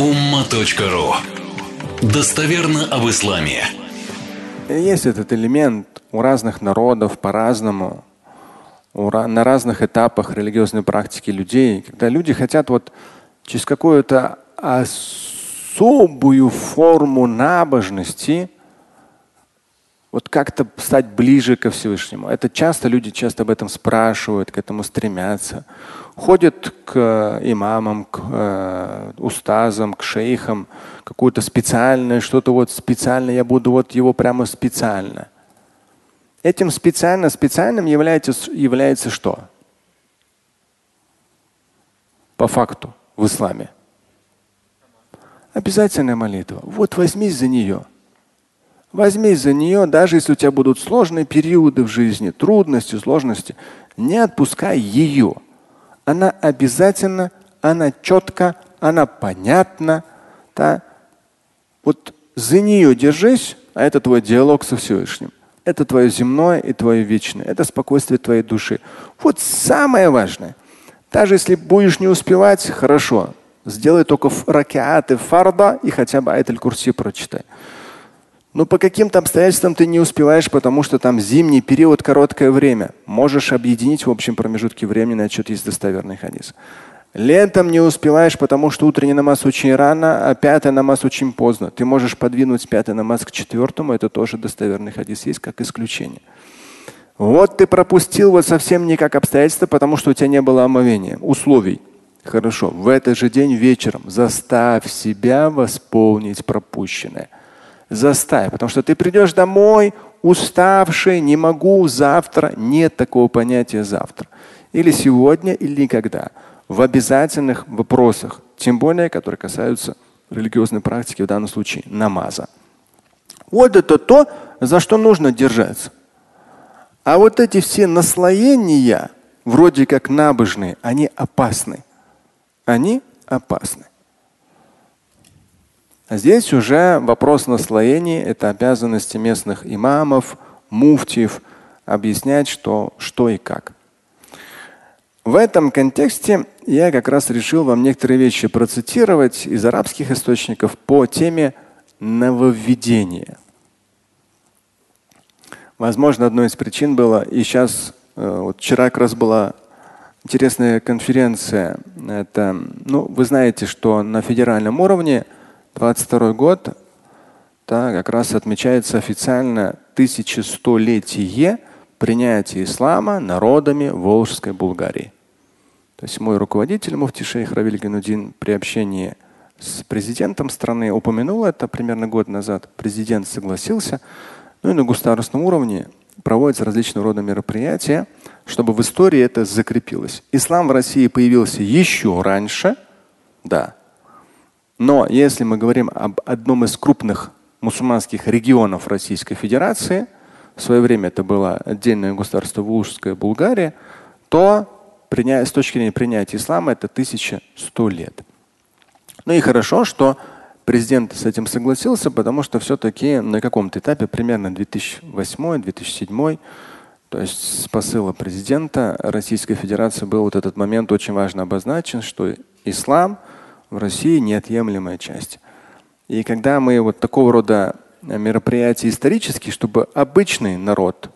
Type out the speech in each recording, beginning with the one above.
umma.ru Достоверно об исламе. Есть этот элемент у разных народов по-разному, на разных этапах религиозной практики людей, когда люди хотят вот через какую-то особую форму набожности вот как-то стать ближе ко Всевышнему. Это часто люди часто об этом спрашивают, к этому стремятся. Ходят к имамам, к э, устазам, к шейхам, какое-то специальное, что-то вот специальное, я буду вот его прямо специально. Этим специально специальным является, является что? По факту в исламе. Обязательная молитва. Вот возьмись за нее. Возьмись за нее, даже если у тебя будут сложные периоды в жизни, трудности, сложности, не отпускай ее. Она обязательно, она четко, она понятна. Да? Вот за нее держись, а это твой диалог со Всевышним. Это твое земное и твое вечное. Это спокойствие твоей души. Вот самое важное. Даже если будешь не успевать, хорошо. Сделай только ракеаты фарда и хотя бы айталь курси прочитай. Но по каким-то обстоятельствам ты не успеваешь, потому что там зимний период, короткое время. Можешь объединить в общем промежутке времени, на отчет есть достоверный хадис. Летом не успеваешь, потому что утренний намаз очень рано, а пятый намаз очень поздно. Ты можешь подвинуть пятый намаз к четвертому, это тоже достоверный хадис есть как исключение. Вот ты пропустил вот совсем никак обстоятельства, потому что у тебя не было омовения, условий. Хорошо, в этот же день вечером заставь себя восполнить пропущенное. Заставь, потому что ты придешь домой уставший, не могу завтра. Нет такого понятия завтра. Или сегодня, или никогда в обязательных вопросах, тем более, которые касаются религиозной практики, в данном случае намаза. Вот это то, за что нужно держаться. А вот эти все наслоения, вроде как набожные, они опасны. Они опасны. А здесь уже вопрос наслоений – это обязанности местных имамов, муфтиев объяснять, что, что и как. В этом контексте я как раз решил вам некоторые вещи процитировать из арабских источников по теме нововведения. Возможно, одной из причин было, и сейчас, э, вот вчера как раз была интересная конференция. Это, ну, вы знаете, что на федеральном уровне 22 год да, как раз отмечается официально 1100-летие принятия ислама народами Волжской Булгарии. То есть мой руководитель муфти шейх Равиль Ганудин при общении с президентом страны упомянул это примерно год назад. Президент согласился. Ну и на государственном уровне проводятся различного рода мероприятия, чтобы в истории это закрепилось. Ислам в России появился еще раньше, да. Но если мы говорим об одном из крупных мусульманских регионов Российской Федерации, в свое время это было отдельное государство Волжская Булгария, то с точки зрения принятия ислама это 1100 лет. Ну и хорошо, что президент с этим согласился, потому что все-таки на каком-то этапе, примерно 2008-2007, то есть с посыла президента Российской Федерации был вот этот момент очень важно обозначен, что ислам в России неотъемлемая часть. И когда мы вот такого рода мероприятия исторические, чтобы обычный народ,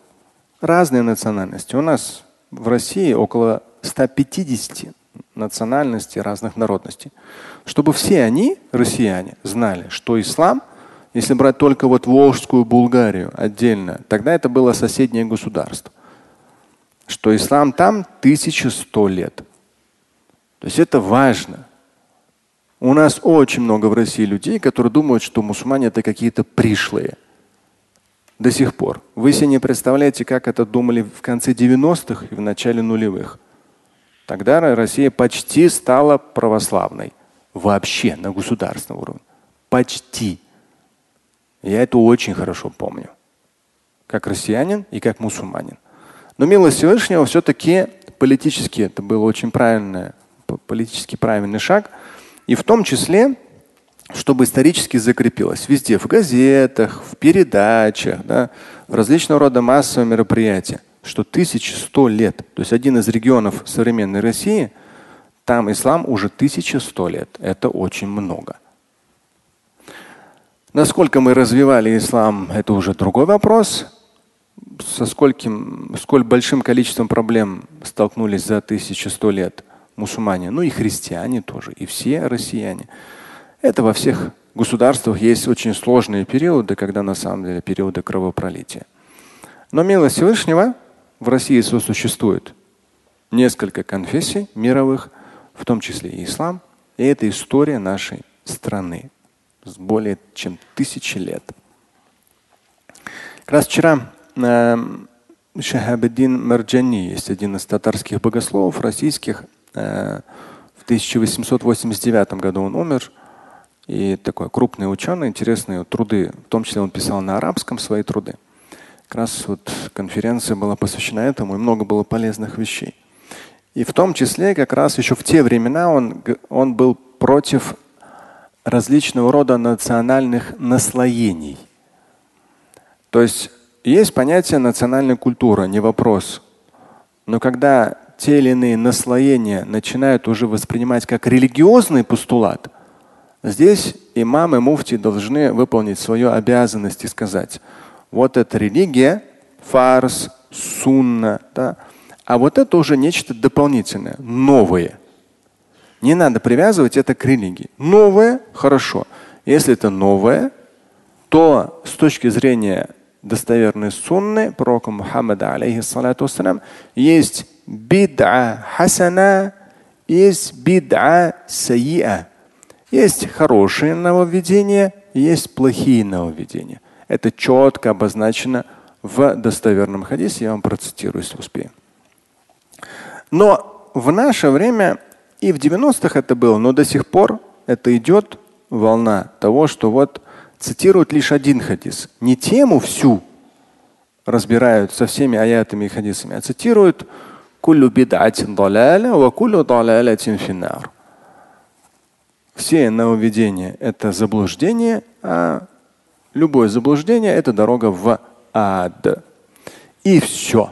разные национальности, у нас в России около 150 национальностей, разных народностей. Чтобы все они, россияне, знали, что ислам, если брать только вот Волжскую Булгарию отдельно, тогда это было соседнее государство. Что ислам там 1100 лет. То есть это важно. У нас очень много в России людей, которые думают, что мусульмане это какие-то пришлые. До сих пор. Вы себе не представляете, как это думали в конце 90-х и в начале нулевых. Тогда Россия почти стала православной. Вообще на государственном уровне. Почти. Я это очень хорошо помню. Как россиянин и как мусульманин. Но милость Всевышнего все-таки политически это был очень правильный, политически правильный шаг. И в том числе, чтобы исторически закрепилось везде, в газетах, в передачах, да, в различного рода массовые мероприятия что 1100 лет, то есть один из регионов современной России, там ислам уже 1100 лет. Это очень много. Насколько мы развивали ислам, это уже другой вопрос. Со скольким, сколь большим количеством проблем столкнулись за 1100 лет мусульмане, ну и христиане тоже, и все россияне. Это во всех государствах есть очень сложные периоды, когда на самом деле периоды кровопролития. Но милость Всевышнего в России существует несколько конфессий мировых, в том числе и ислам, и это история нашей страны с более чем тысячи лет. Как раз вчера э, Шахабеддин Марджани, есть один из татарских богословов российских, в 1889 году он умер. И такой крупный ученый, интересные труды, в том числе он писал на арабском свои труды. Как раз вот конференция была посвящена этому, и много было полезных вещей. И в том числе как раз еще в те времена он, он был против различного рода национальных наслоений. То есть есть понятие национальной культуры, не вопрос. Но когда те или иные наслоения начинают уже воспринимать как религиозный постулат, здесь имам и муфти должны выполнить свою обязанность и сказать, вот это религия, фарс, сунна, да, а вот это уже нечто дополнительное, новое – не надо привязывать это к религии. Новое – хорошо. Если это новое, то с точки зрения достоверной сунны пророка Мухаммада, алейхиссалату есть бид'a хасана, есть бид'a сайя. Есть хорошие нововведения, есть плохие нововведения. Это четко обозначено в достоверном хадисе. Я вам процитирую, если успею. Но в наше время и в 90-х это было, но до сих пор это идет волна того, что вот цитируют лишь один хадис. Не тему всю разбирают со всеми аятами и хадисами, а цитируют куллю бидатин даляля ва куллю далялятин финар. Все нововведения – это заблуждение, а любое заблуждение – это дорога в ад. И все.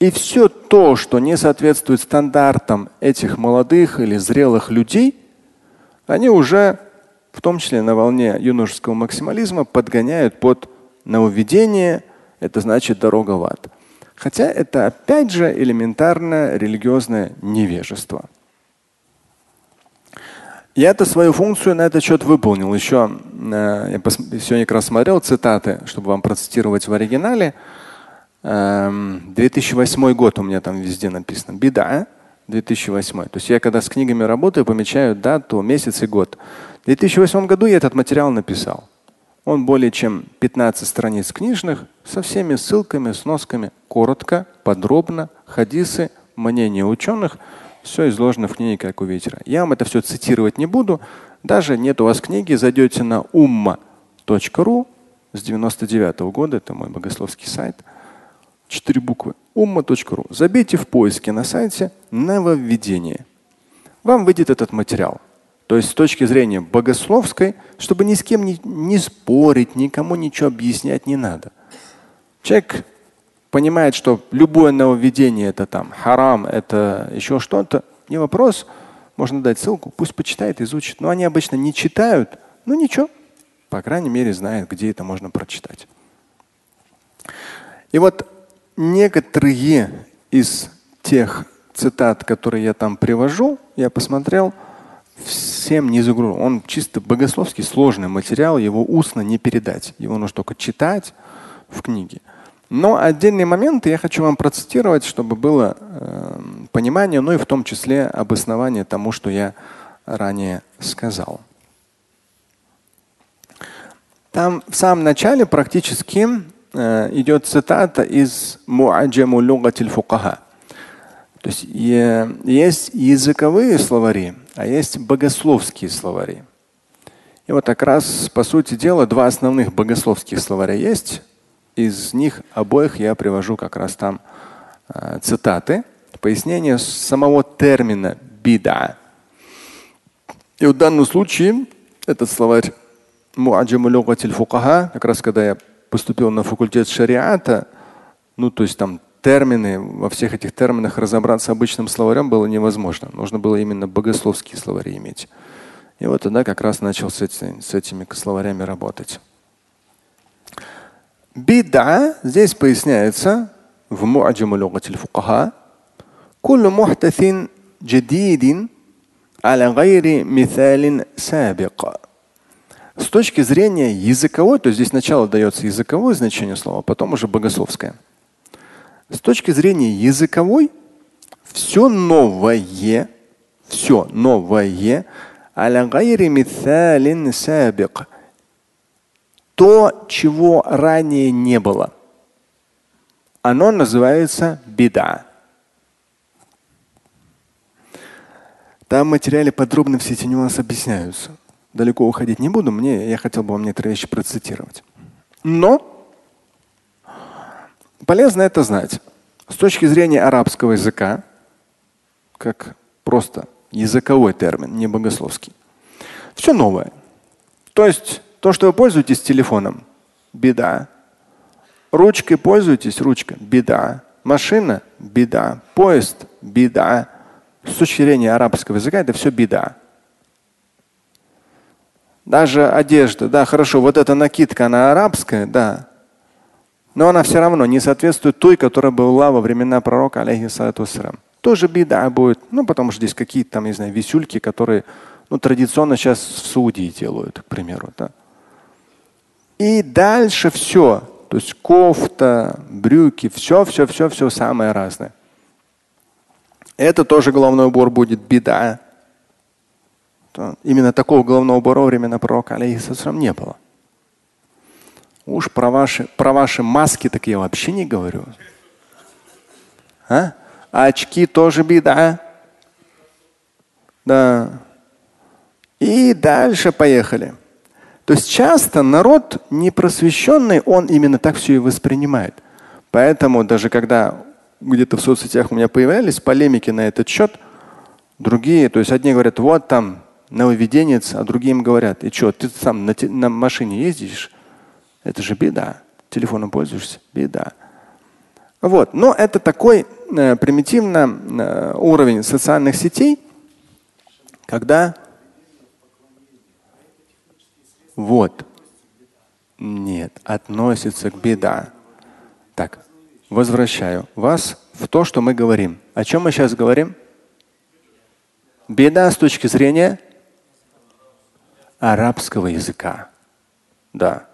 И все то, что не соответствует стандартам этих молодых или зрелых людей, они уже, в том числе на волне юношеского максимализма, подгоняют под нововведение, это значит дорога в ад. Хотя это опять же элементарное религиозное невежество. Я это свою функцию на этот счет выполнил. Еще э, я сегодня как раз смотрел цитаты, чтобы вам процитировать в оригинале. 2008 эм, год у меня там везде написано. Беда, 2008. То есть я когда с книгами работаю, помечаю дату, месяц и год. В 2008 году я этот материал написал. Он более чем 15 страниц книжных со всеми ссылками, сносками. Коротко, подробно, хадисы, мнения ученых. Все изложено в книге «Как у ветера». Я вам это все цитировать не буду. Даже нет у вас книги, зайдете на umma.ru с 99 -го года, это мой богословский сайт – четыре буквы. Умма.ру. Забейте в поиске на сайте нововведение. Вам выйдет этот материал. То есть с точки зрения богословской, чтобы ни с кем не, не спорить, никому ничего объяснять не надо. Человек понимает, что любое нововведение это там харам, это еще что-то, не вопрос. Можно дать ссылку, пусть почитает, изучит. Но они обычно не читают, ну ничего, по крайней мере, знают, где это можно прочитать. И вот некоторые из тех цитат, которые я там привожу, я посмотрел, всем не загружу. Он чисто богословский сложный материал, его устно не передать. Его нужно только читать в книге. Но отдельные моменты я хочу вам процитировать, чтобы было э, понимание, ну и в том числе обоснование тому, что я ранее сказал. Там в самом начале практически Э, идет цитата из Муаджаму лугатиль фукаха. То есть есть языковые словари, а есть богословские словари. И вот как раз, по сути дела, два основных богословских словаря есть. Из них обоих я привожу как раз там э, цитаты, пояснение самого термина бида. И в данном случае этот словарь как раз когда я поступил на факультет шариата, ну то есть там термины, во всех этих терминах разобраться обычным словарем было невозможно. Нужно было именно богословские словари иметь. И вот тогда как раз начал с, эти, с этими словарями работать. Бида здесь поясняется в му'аджаму лугатиль фукаха. كل محدث جديد على غير مثال سابق. С точки зрения языковой, то есть здесь сначала дается языковое значение слова, а потом уже богословское. С точки зрения языковой, все новое, все новое, то, чего ранее не было. Оно называется беда. Там в материале подробно все эти нюансы объясняются. Далеко уходить не буду, мне, я хотел бы вам некоторые вещи процитировать. Но полезно это знать. С точки зрения арабского языка, как просто языковой термин, не богословский, все новое. То есть то, что вы пользуетесь телефоном, беда. Ручкой пользуетесь, ручка, беда. Машина, беда. Поезд, беда с точки зрения арабского языка это все беда. Даже одежда, да, хорошо, вот эта накидка, она арабская, да. Но она все равно не соответствует той, которая была во времена пророка, алейхиссалату Тоже беда будет. Ну, потому что здесь какие-то там, не знаю, висюльки, которые ну, традиционно сейчас в Саудии делают, к примеру. Да. И дальше все. То есть кофта, брюки, все, все, все, все самое разное. Это тоже головной убор будет беда. То именно такого головного убора во времена пророка алейхиссалам не было. Уж про ваши, про ваши маски так я вообще не говорю. А? а очки тоже беда. Да. И дальше поехали. То есть часто народ непросвещенный, он именно так все и воспринимает. Поэтому даже когда где-то в соцсетях у меня появлялись полемики на этот счет. Другие, то есть одни говорят, вот там нововведенец, а другие им говорят, и что, ты сам на, на машине ездишь? Это же беда. Телефоном пользуешься? Беда. Вот. Но это такой э, примитивно э, уровень социальных сетей, когда вот. Нет, относится к беда. Так, возвращаю вас в то, что мы говорим. О чем мы сейчас говорим? Беда с точки зрения арабского языка. Да.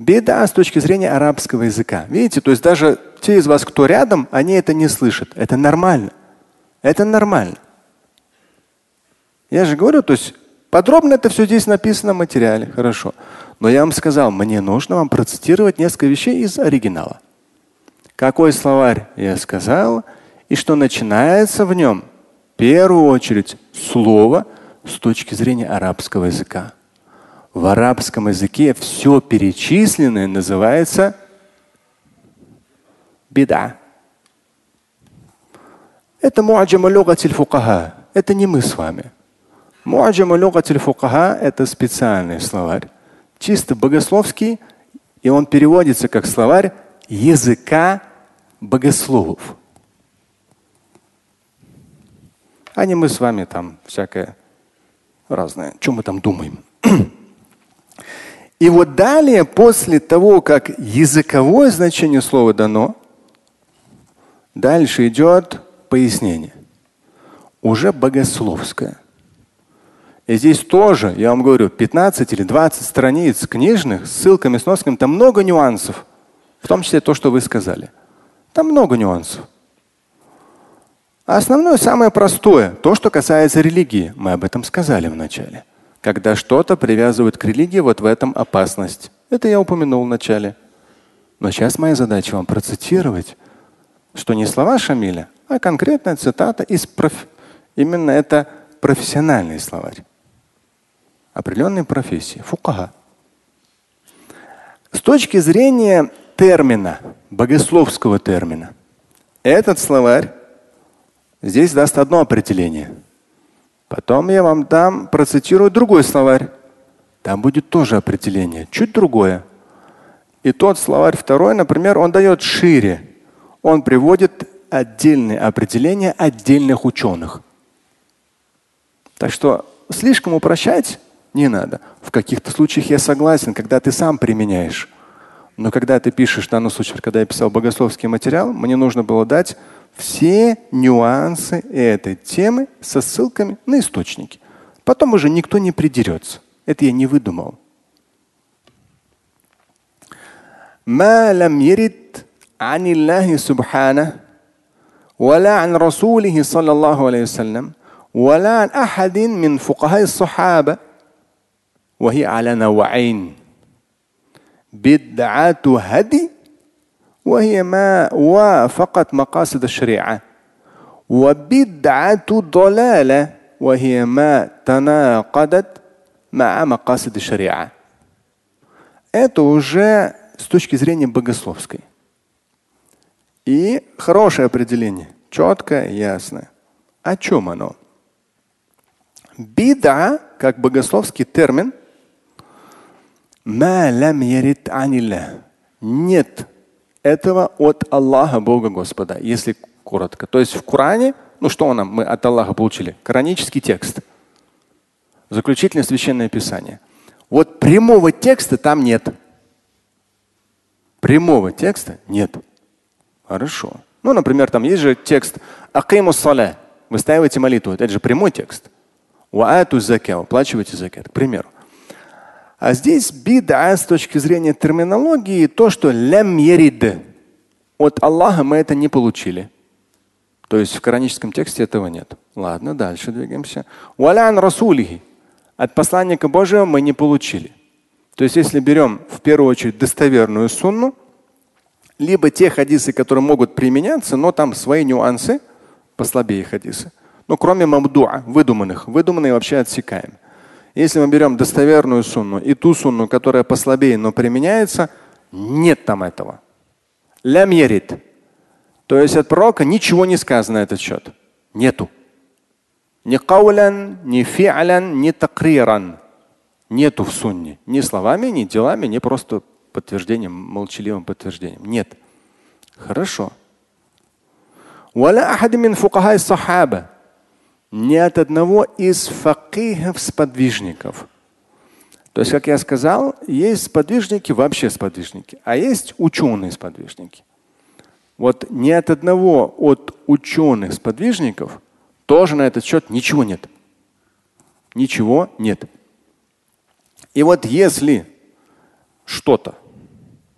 Беда с точки зрения арабского языка. Видите, то есть даже те из вас, кто рядом, они это не слышат. Это нормально. Это нормально. Я же говорю, то есть подробно это все здесь написано в материале. Хорошо. Но я вам сказал, мне нужно вам процитировать несколько вещей из оригинала какой словарь я сказал, и что начинается в нем в первую очередь слово с точки зрения арабского языка. В арабском языке все перечисленное называется беда. Это муаджама фукаха. Это не мы с вами. Муаджама фукаха – это специальный словарь, чисто богословский, и он переводится как словарь языка богословов. А не мы с вами там всякое разное. Чем мы там думаем? И вот далее, после того, как языковое значение слова дано, дальше идет пояснение. Уже богословское. И здесь тоже, я вам говорю, 15 или 20 страниц книжных с ссылками, сносками, там много нюансов. В том числе то, что вы сказали. Там много нюансов. А основное, самое простое, то, что касается религии. Мы об этом сказали в начале. Когда что-то привязывают к религии, вот в этом опасность. Это я упомянул в начале. Но сейчас моя задача вам процитировать, что не слова Шамиля, а конкретная цитата из проф... именно это профессиональный словарь. Определенной профессии. Фукаха. С точки зрения термина, богословского термина. Этот словарь здесь даст одно определение. Потом я вам дам, процитирую другой словарь. Там будет тоже определение, чуть другое. И тот словарь второй, например, он дает шире. Он приводит отдельные определения отдельных ученых. Так что слишком упрощать не надо. В каких-то случаях я согласен, когда ты сам применяешь. Но когда ты пишешь, в данном случае, когда я писал богословский материал, мне нужно было дать все нюансы этой темы со ссылками на источники. Потом уже никто не придерется. Это я не выдумал. ما لم يرد عن الله سبحانه ولا عن رسوله صلى الله عليه وسلم ولا عن احد من فقهاء الصحابه وهي على نوعين بدعة هدي وهي ما وافقت مقاصد الشريعة وبدعة ضلالة وهي ما تناقضت مع مقاصد الشريعة. Это уже с точки зрения богословской. И хорошее определение, четкое, ясное. О чем оно? Бида, как богословский термин, нет этого от Аллаха, Бога Господа, если коротко. То есть в Коране, ну что нам мы от Аллаха получили? Коранический текст. Заключительное священное писание. Вот прямого текста там нет. Прямого текста нет. Хорошо. Ну, например, там есть же текст Акиму саля. Выстаивайте молитву. Это же прямой текст. Уаату зака. Уплачивайте закат, к примеру. А здесь бида с точки зрения терминологии то, что лям. От Аллаха мы это не получили. То есть в кораническом тексте этого нет. Ладно, дальше двигаемся. Валян расулихи. От посланника Божьего мы не получили. То есть если берем в первую очередь достоверную сунну, либо те хадисы, которые могут применяться, но там свои нюансы, послабее хадисы. Но кроме мамдуа, выдуманных. Выдуманные вообще отсекаем. Если мы берем достоверную сунну и ту сунну, которая послабее, но применяется, нет там этого. Лям ярит. То есть от пророка ничего не сказано на этот счет. Нету. Ни каулян, ни фи'алян, ни такриран. Нету в сунне. Ни словами, ни делами, ни просто подтверждением, молчаливым подтверждением. Нет. Хорошо. ولا أحد من فقهاء الصحابة ни от одного из факихов-сподвижников. То есть, как я сказал, есть сподвижники, вообще сподвижники, а есть ученые-сподвижники. Вот ни от одного от ученых-сподвижников тоже на этот счет ничего нет. Ничего нет. И вот если что-то,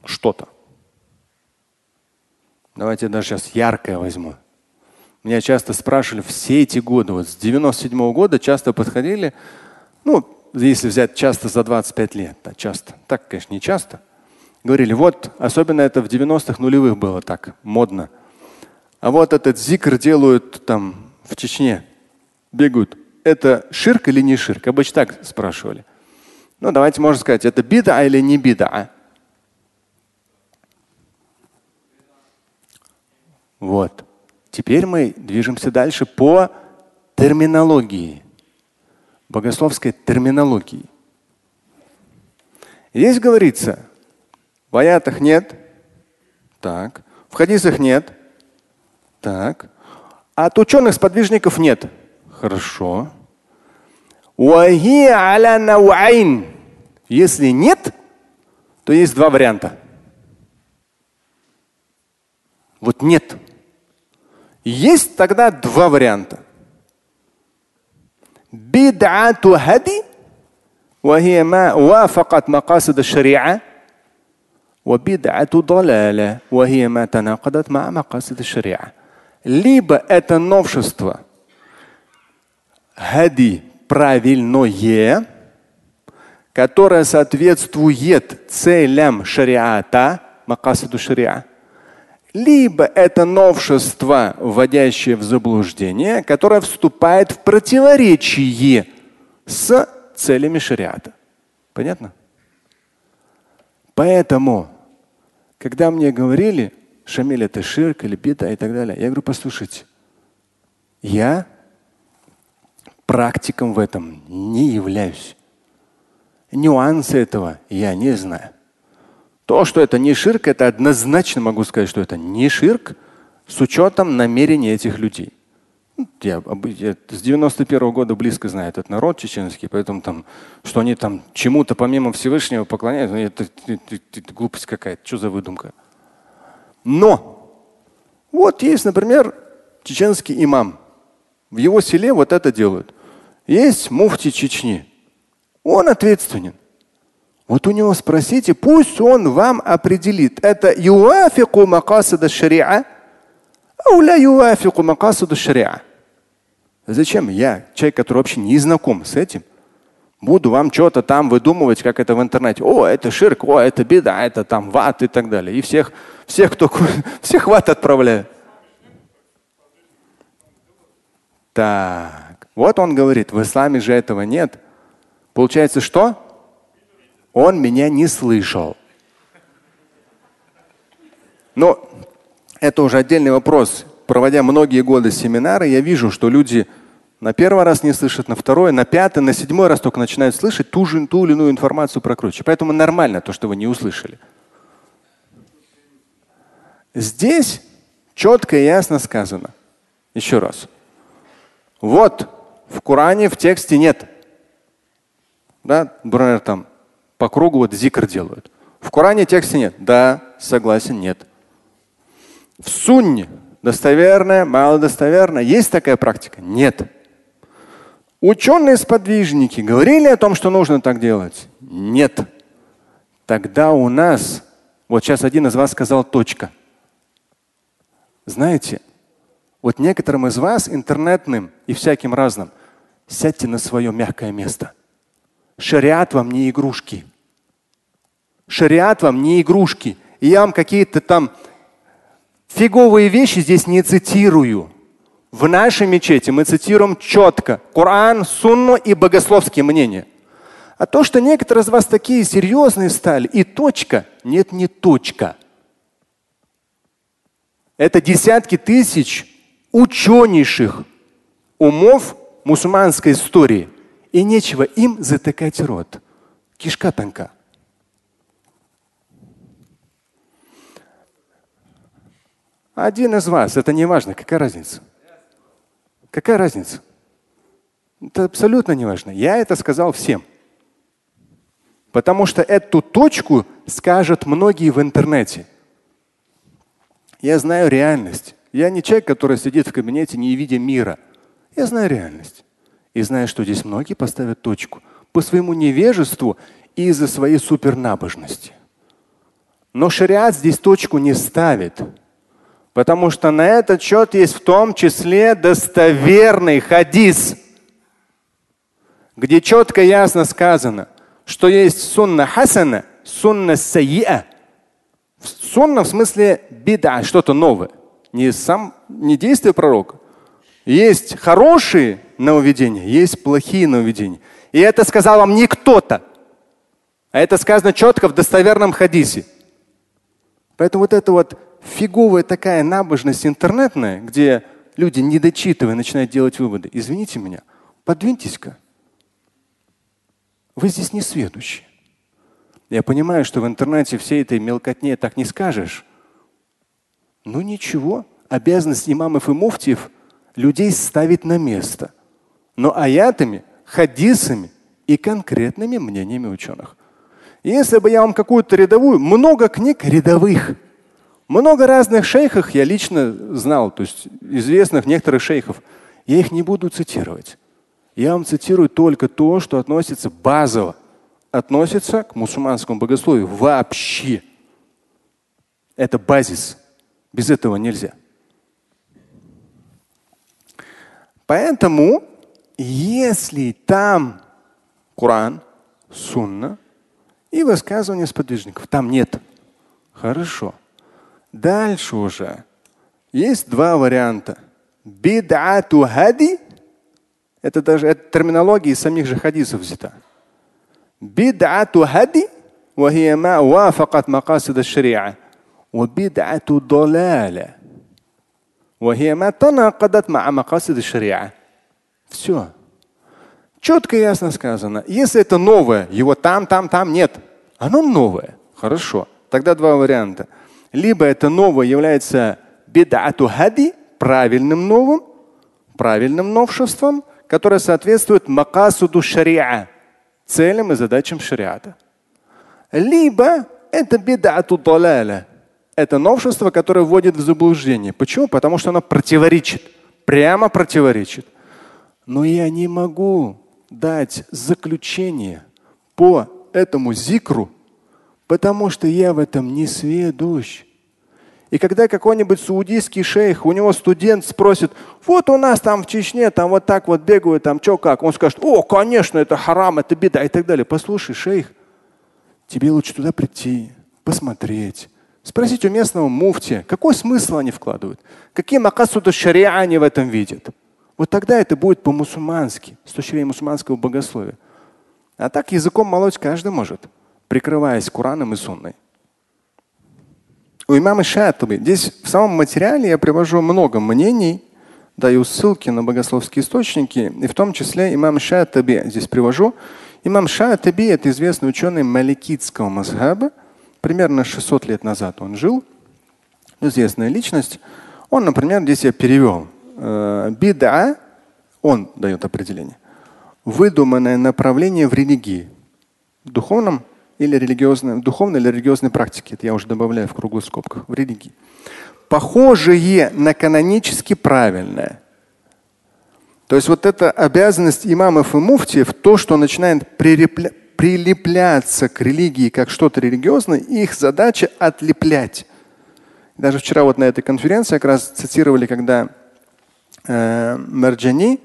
что-то, давайте даже сейчас яркое возьму, меня часто спрашивали все эти годы, вот с 97 -го года часто подходили, ну, если взять часто за 25 лет, да, часто, так, конечно, не часто, говорили, вот, особенно это в 90-х нулевых было так, модно. А вот этот зикр делают там в Чечне, бегают. Это ширк или не ширк? Обычно так спрашивали. Ну, давайте можно сказать, это бида или не бида? Вот. Теперь мы движемся дальше по терминологии, богословской терминологии. Здесь говорится, в аятах нет, так, в хадисах нет, так, а от ученых сподвижников нет. Хорошо. Если нет, то есть два варианта. Вот нет. Есть тогда два варианта. بدعة هدي وهي ما وافقت مقاصد الشريعة وبدعة ضلالة وهي ما تناقضت مع مقاصد الشريعة. Либо это новшество хади правильное, которое соответствует целям шариата, макасиду шариа, либо это новшество, вводящее в заблуждение, которое вступает в противоречие с целями шариата. Понятно? Поэтому, когда мне говорили, Шамиль это ширк или бита и так далее, я говорю, послушайте, я практиком в этом не являюсь. Нюансы этого я не знаю. То, что это не ширк, это однозначно могу сказать, что это не ширк с учетом намерений этих людей. Я, я с 91 -го года близко знаю этот народ чеченский, поэтому там, что они там чему-то помимо Всевышнего поклоняются, ну, это, это, это, это глупость какая-то, что за выдумка. Но вот есть, например, чеченский имам. В его селе вот это делают. Есть муфти Чечни. Он ответственен. Вот у него спросите, пусть он вам определит, это юафику макасида шариа, ауля юафику макасида шариа. Зачем я, человек, который вообще не знаком с этим, буду вам что-то там выдумывать, как это в интернете. О, это ширк, о, это беда, это там ват и так далее. И всех, всех, кто, всех ват отправляю. Так, вот он говорит, в исламе же этого нет. Получается, что? Он меня не слышал. Но это уже отдельный вопрос. Проводя многие годы семинары, я вижу, что люди на первый раз не слышат, на второй, на пятый, на седьмой раз только начинают слышать ту же ту или иную информацию про прокруче. Поэтому нормально то, что вы не услышали. Здесь четко и ясно сказано. Еще раз. Вот в Коране в тексте нет. Да, например, там по кругу вот зикр делают. В Коране тексте нет. Да, согласен, нет. В сунне достоверная, малодостоверная. Есть такая практика? Нет. Ученые-сподвижники говорили о том, что нужно так делать? Нет. Тогда у нас, вот сейчас один из вас сказал точка. Знаете, вот некоторым из вас, интернетным и всяким разным, сядьте на свое мягкое место. Шариат вам не игрушки. Шариат вам не игрушки. И я вам какие-то там фиговые вещи здесь не цитирую. В нашей мечети мы цитируем четко Коран, Сунну и богословские мнения. А то, что некоторые из вас такие серьезные стали, и точка, нет, не точка. Это десятки тысяч ученейших умов мусульманской истории. И нечего им затыкать рот. Кишка тонка. Один из вас, это не важно, какая разница? Какая разница? Это абсолютно не важно. Я это сказал всем. Потому что эту точку скажут многие в интернете. Я знаю реальность. Я не человек, который сидит в кабинете, не видя мира. Я знаю реальность. И знаю, что здесь многие поставят точку по своему невежеству и из-за своей супернабожности. Но шариат здесь точку не ставит. Потому что на этот счет есть в том числе достоверный хадис, где четко ясно сказано, что есть сунна хасана, сунна сайя. Сунна в смысле беда, что-то новое. Не, сам, не действие пророка. Есть хорошие нововведения, есть плохие нововведения. И это сказал вам не кто-то, а это сказано четко в достоверном хадисе. Поэтому вот это вот фиговая такая набожность интернетная, где люди, не дочитывая, начинают делать выводы. Извините меня, подвиньтесь-ка. Вы здесь не сведущие. Я понимаю, что в интернете всей этой мелкотне так не скажешь. Но ничего, обязанность имамов и муфтиев людей ставить на место. Но аятами, хадисами и конкретными мнениями ученых. Если бы я вам какую-то рядовую, много книг рядовых – много разных шейхов я лично знал, то есть известных некоторых шейхов. Я их не буду цитировать. Я вам цитирую только то, что относится базово, относится к мусульманскому богословию вообще. Это базис. Без этого нельзя. Поэтому, если там Коран, Сунна и высказывания сподвижников, там нет. Хорошо. Дальше уже есть два варианта. Бид'ату хади – это даже это терминология из самих же хадисов взята. Бид'ату хади وهي ما وافقت مقاصد الشريعة وبدعة ضلالة وهي ما تناقضت مع مقاصد الشريعة. Все. Четко и ясно сказано. Если это новое, его там, там, там нет. Оно новое. Хорошо. Тогда два варианта – либо это новое является бедату хади, правильным новым, правильным новшеством, которое соответствует макасуду шариа, целям и задачам шариата. Либо это бедату далаля. Это новшество, которое вводит в заблуждение. Почему? Потому что оно противоречит. Прямо противоречит. Но я не могу дать заключение по этому зикру, потому что я в этом не сведущ. И когда какой-нибудь саудийский шейх, у него студент спросит, вот у нас там в Чечне, там вот так вот бегают, там что как, он скажет, о, конечно, это харам, это беда и так далее. Послушай, шейх, тебе лучше туда прийти, посмотреть, спросить у местного муфтия, какой смысл они вкладывают, какие макасуды шариа они в этом видят. Вот тогда это будет по-мусульмански, с точки зрения мусульманского богословия. А так языком молоть каждый может, прикрываясь Кураном и Сунной. У имама Шатаби, здесь в самом материале я привожу много мнений, даю ссылки на богословские источники, и в том числе имам Шатаби здесь привожу. Имам Шатаби – это известный ученый маликитского мазхаба, примерно 600 лет назад он жил, известная личность. Он, например, здесь я перевел. Э, бида, он дает определение, выдуманное направление в религии, в духовном или религиозной, духовной или религиозной практике. Это я уже добавляю в круглых скобках. В религии. Похожее на канонически правильное. То есть вот эта обязанность имамов и муфтиев, то, что начинает прилепля, прилепляться к религии как что-то религиозное, их задача отлеплять. Даже вчера вот на этой конференции как раз цитировали, когда э, Марджани,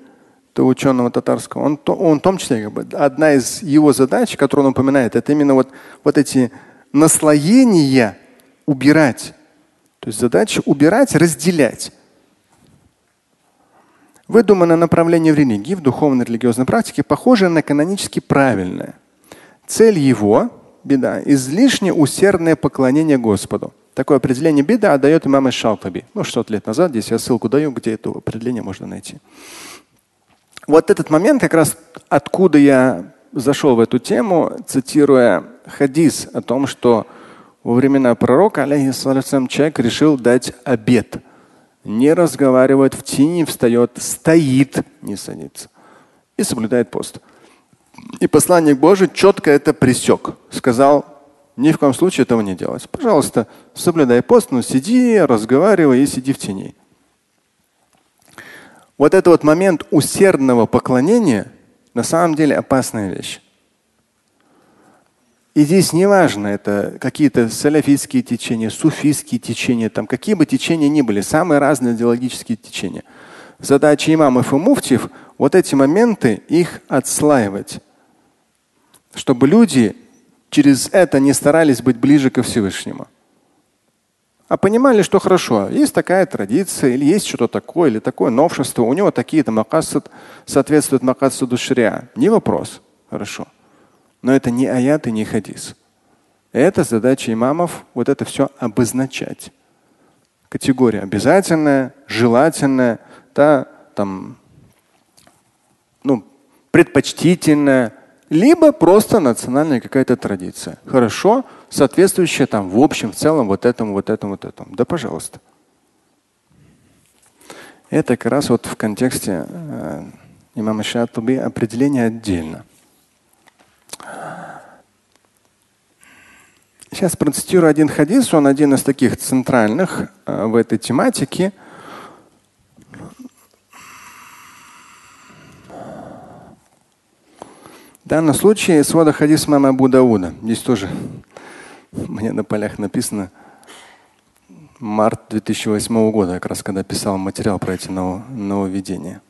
то ученого татарского, он, он в том числе как бы, одна из его задач, которую он упоминает, это именно вот, вот эти наслоения убирать. То есть задача убирать, разделять. Выдуманное направление в религии, в духовной религиозной практике, похоже на канонически правильное. Цель его, беда, излишне усердное поклонение Господу. Такое определение беда дает имам Шалтаби. Ну, 600 лет назад, здесь я ссылку даю, где это определение можно найти вот этот момент, как раз откуда я зашел в эту тему, цитируя хадис о том, что во времена пророка, алейхиссалям, человек решил дать обед. Не разговаривает, в тени встает, стоит, не садится. И соблюдает пост. И посланник Божий четко это пресек. Сказал, ни в коем случае этого не делать. Пожалуйста, соблюдай пост, но сиди, разговаривай и сиди в тени. Вот этот вот момент усердного поклонения на самом деле опасная вещь. И здесь не важно, это какие-то салафистские течения, суфистские течения, там какие бы течения ни были, самые разные идеологические течения. Задача имамов и муфтиев вот эти моменты их отслаивать, чтобы люди через это не старались быть ближе ко Всевышнему а понимали, что хорошо, есть такая традиция, или есть что-то такое, или такое новшество, у него такие-то макасад соответствуют макасаду шриа. Не вопрос. Хорошо. Но это не аят и не хадис. Это задача имамов вот это все обозначать. Категория обязательная, желательная, да, там, ну, предпочтительная, либо просто национальная какая-то традиция. Хорошо, соответствующее там в общем, в целом вот этому, вот этому, вот этому. Да, пожалуйста. Это как раз вот в контексте э, имама Шатуби определение отдельно. Сейчас процитирую один хадис, он один из таких центральных э, в этой тематике. Данном случае свода хадис мама Абу Дауда. Здесь тоже мне на полях написано март 2008 года, как раз когда писал материал про эти нововведения.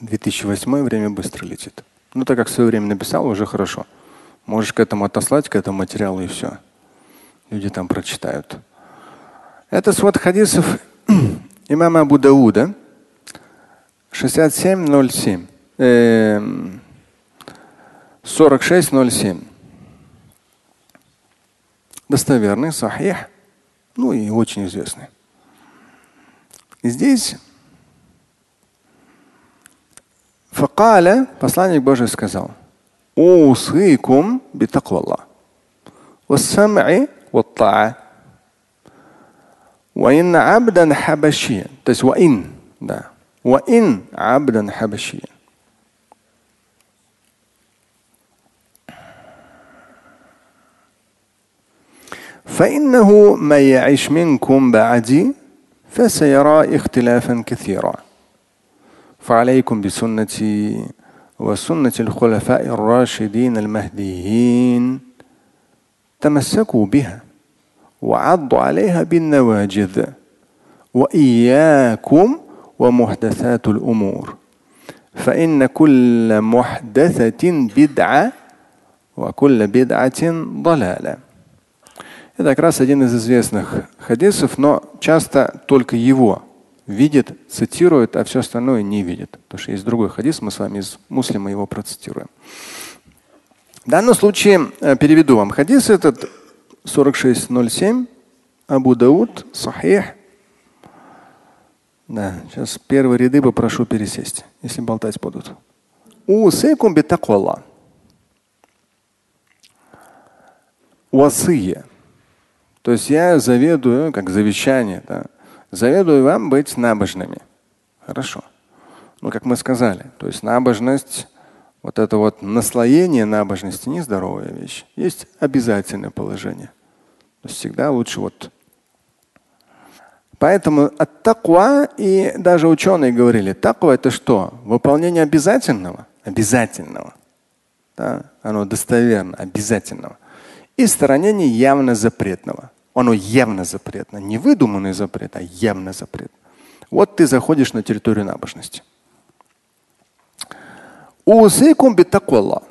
2008 время быстро летит. Ну, так как в свое время написал, уже хорошо. Можешь к этому отослать, к этому материалу и все. Люди там прочитают. Это свод хадисов имама Абу Дауда 6707. Э, 4607 достоверный, сахих, ну и очень известный. И здесь Факаля, посланник Божий сказал, «Усыкум битакваллах, والسمع والطاعة وإن عبدا حبشيا то есть وإن Да. وإن عبدا حبشيا فإنه من يعش منكم بعدي فسيرى اختلافا كثيرا. فعليكم بسنتي وسنة الخلفاء الراشدين المهديين. تمسكوا بها وعضوا عليها بالنواجذ. وإياكم ومحدثات الأمور. فإن كل محدثة بدعة وكل بدعة ضلالة. Это как раз один из известных хадисов, но часто только его видит, цитирует, а все остальное не видит. Потому что есть другой хадис, мы с вами из муслима его процитируем. В данном случае э, переведу вам хадис этот 4607 Абу Дауд, Сахих. Да, сейчас первые ряды попрошу пересесть, если болтать будут. Усейкум битаквалла. Уасия. То есть я заведую, как завещание, да, заведую вам быть набожными. Хорошо. Ну, как мы сказали, то есть набожность, вот это вот наслоение набожности нездоровая вещь. Есть обязательное положение. То есть всегда лучше вот. Поэтому от таква и даже ученые говорили, таква это что? Выполнение обязательного? Обязательного. Да? Оно достоверно, обязательного и сторонение явно запретного. Оно явно запретно. Не выдуманный запрет, а явно запрет. Вот ты заходишь на территорию набожности. أوصيكم بالتقوى الله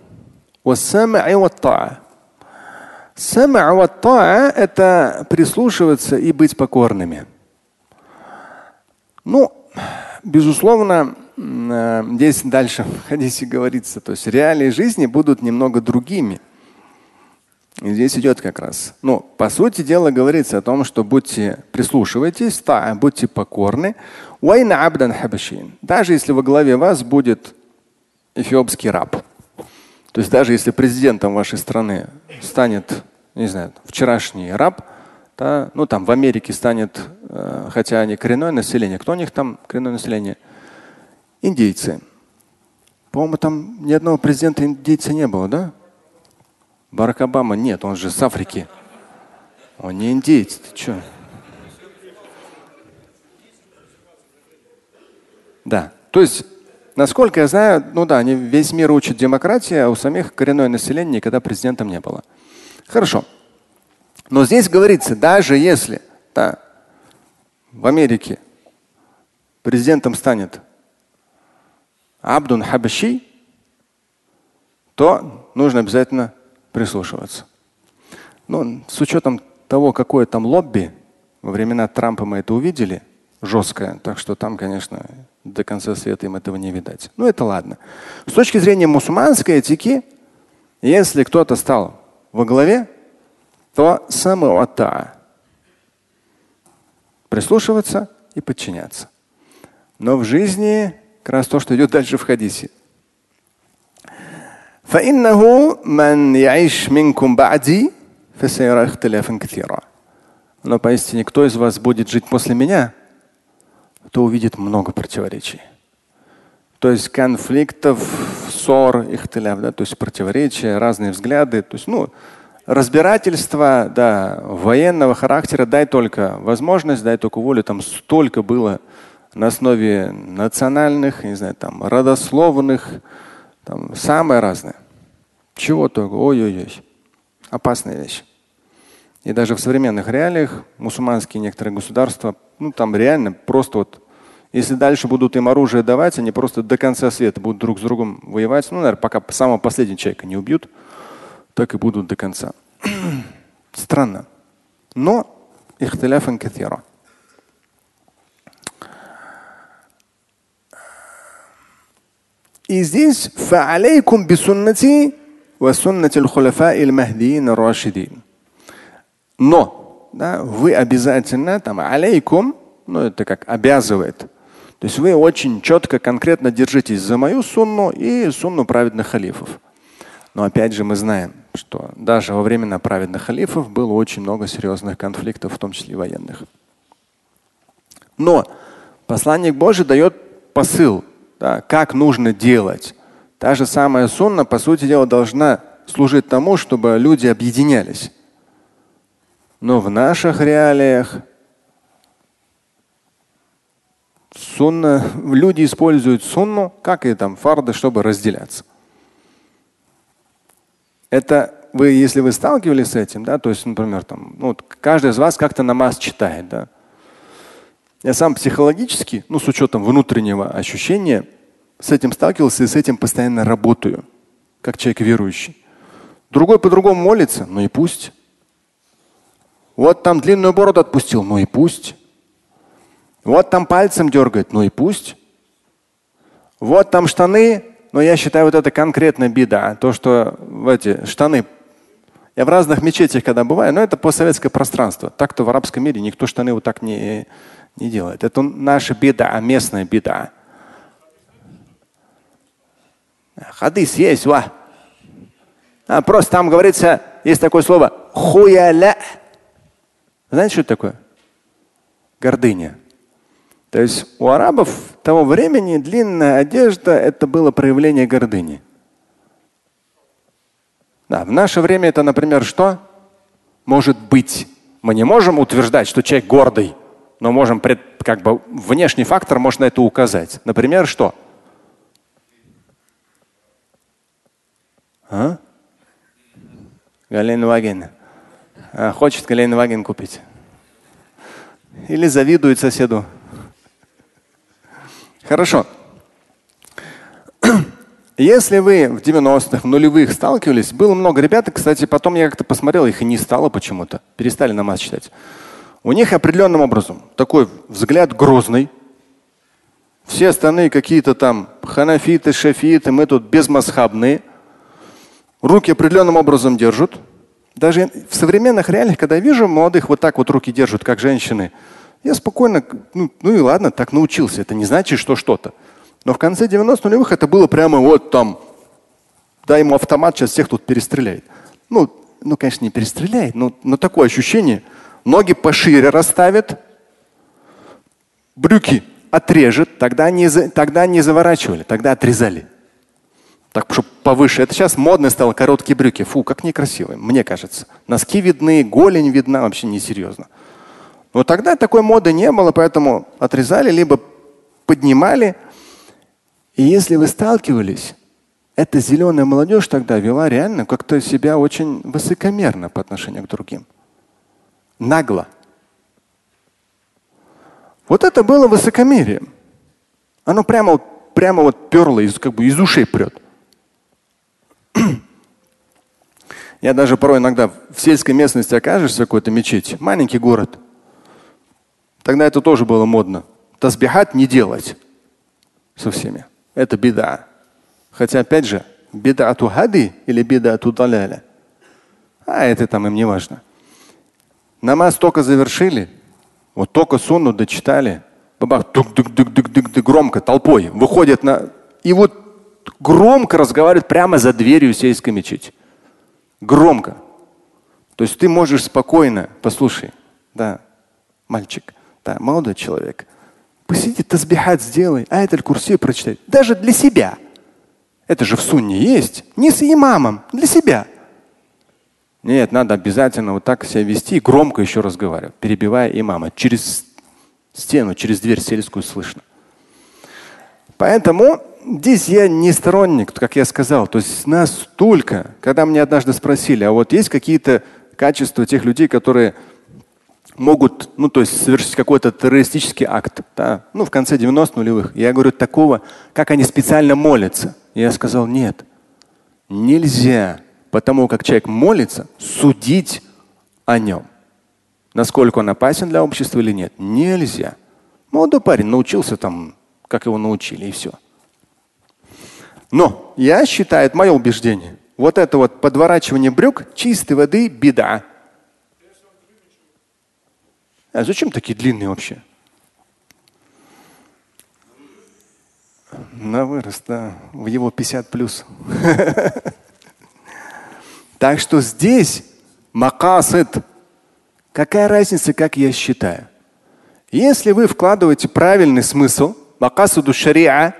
والسمع والطاعة. Сам'a ва это прислушиваться и быть покорными. Ну, безусловно, э, здесь дальше в хадисе говорится, то есть реалии жизни будут немного другими. И здесь идет как раз. Ну, по сути дела говорится о том, что будьте, прислушивайтесь, та, будьте покорны. Даже если во главе вас будет эфиопский раб. То есть даже если президентом вашей страны станет, не знаю, вчерашний раб, да, ну там в Америке станет, э, хотя они коренное население, кто у них там коренное население? Индейцы. По-моему, там ни одного президента индейца не было, да? Барак Обама нет, он же с Африки. Он не индейец, ты что? Да. То есть, насколько я знаю, ну да, они весь мир учат демократии, а у самих коренное население никогда президентом не было. Хорошо. Но здесь говорится, даже если да, в Америке президентом станет Абдун Хабаши, то нужно обязательно прислушиваться. Ну, с учетом того, какое там лобби, во времена Трампа мы это увидели, жесткое, так что там, конечно, до конца света им этого не видать. Ну это ладно. С точки зрения мусульманской этики, если кто-то стал во главе, то самоата прислушиваться и подчиняться. Но в жизни как раз то, что идет дальше в хадисе. فإنه من يعيش منكم بعدي فسيرى اختلافا كثيرا. Но поистине, кто из вас будет жить после меня, то увидит много противоречий. То есть конфликтов, ссор, ихтиляф, да, то есть противоречия, разные взгляды. То есть, ну, разбирательства да, военного характера, дай только возможность, дай только волю. Там столько было на основе национальных, не знаю, там, родословных, там самое разное. Чего только. Ой-ой-ой. Опасная вещь. И даже в современных реалиях мусульманские некоторые государства, ну там реально просто вот, если дальше будут им оружие давать, они просто до конца света будут друг с другом воевать. Ну, наверное, пока самого последнего человека не убьют, так и будут до конца. Странно. Но ихтиляфан катира. И здесь фаалейкум бисуннати ва суннати хулафа иль махдиин рашидин. Но да, вы обязательно там алейкум, ну это как обязывает. То есть вы очень четко, конкретно держитесь за мою сунну и сунну праведных халифов. Но опять же мы знаем, что даже во времена праведных халифов было очень много серьезных конфликтов, в том числе военных. Но посланник Божий дает посыл, да, как нужно делать. Та же самая сунна, по сути дела, должна служить тому, чтобы люди объединялись. Но в наших реалиях сунна, люди используют сунну, как и там фарды, чтобы разделяться. Это вы, если вы сталкивались с этим, да, то есть, например, там, ну, вот каждый из вас как-то намаз читает, да. Я сам психологически, ну, с учетом внутреннего ощущения, с этим сталкивался и с этим постоянно работаю, как человек верующий. Другой по-другому молится, ну и пусть. Вот там длинную бороду отпустил, ну и пусть. Вот там пальцем дергает, ну и пусть. Вот там штаны, но я считаю, вот это конкретно беда. То, что в эти штаны я в разных мечетях, когда бываю, но это постсоветское пространство. Так-то в арабском мире никто штаны вот так не, не делает. Это наша беда, местная беда. Хадис есть, ва. А, просто там говорится, есть такое слово хуяля. Знаете, что это такое? Гордыня. То есть у арабов того времени длинная одежда это было проявление гордыни. Да, в наше время это, например, что? Может быть. Мы не можем утверждать, что человек гордый, но можем пред, как бы внешний фактор может на это указать. Например, что? А? Галенваген. А, хочет Галенваген купить. Или завидует соседу. Хорошо. Если вы в 90-х, в нулевых сталкивались, было много ребят, кстати, потом я как-то посмотрел, их и не стало почему-то. Перестали намаз читать. У них определенным образом такой взгляд грозный. Все остальные какие-то там ханафиты, шафиты, мы тут безмасхабные. Руки определенным образом держат. Даже в современных реалиях, когда я вижу молодых вот так вот руки держат, как женщины, я спокойно, ну, ну и ладно, так научился. Это не значит, что что-то. Но в конце 90-х нулевых это было прямо вот там, дай ему автомат, сейчас всех тут перестреляет. Ну, ну конечно, не перестреляет, но, но такое ощущение. Ноги пошире расставят, брюки отрежет, тогда не, тогда не заворачивали, тогда отрезали. Так, чтобы повыше. Это сейчас модно стало короткие брюки. Фу, как некрасиво, мне кажется. Носки видны, голень видна, вообще несерьезно. Но тогда такой моды не было, поэтому отрезали, либо поднимали, и если вы сталкивались, эта зеленая молодежь тогда вела реально как-то себя очень высокомерно по отношению к другим. Нагло. Вот это было высокомерие. Оно прямо, прямо вот перло, из, как бы из ушей прет. Я даже порой иногда в сельской местности окажешься в какой-то мечети, маленький город. Тогда это тоже было модно. Тазбихат не делать со всеми это беда. Хотя, опять же, беда ату хади или беда ату даляля. А это там им не важно. Намаз только завершили, вот только сунну дочитали, бабах, дук дук дук дук дук дук громко, толпой, выходят на... И вот громко разговаривают прямо за дверью сельской мечети. Громко. То есть ты можешь спокойно, послушай, да, мальчик, да, молодой человек – Посиди, тазбихат сделай, а это курси прочитай. Даже для себя. Это же в сунне есть. Не с имамом, для себя. Нет, надо обязательно вот так себя вести и громко еще разговаривать, перебивая имама. Через стену, через дверь сельскую слышно. Поэтому здесь я не сторонник, как я сказал. То есть нас только, когда мне однажды спросили, а вот есть какие-то качества тех людей, которые могут, ну, то есть совершить какой-то террористический акт. Да? Ну, в конце 90-х нулевых. Я говорю такого, как они специально молятся. Я сказал, нет, нельзя, потому как человек молится, судить о нем. Насколько он опасен для общества или нет. Нельзя. Молодой парень научился там, как его научили, и все. Но я считаю, это мое убеждение, вот это вот подворачивание брюк чистой воды беда. А зачем такие длинные вообще? На вырост, да. В его 50 плюс. Так что здесь макасид. Какая разница, как я считаю? Если вы вкладываете правильный смысл, макасуду шариа,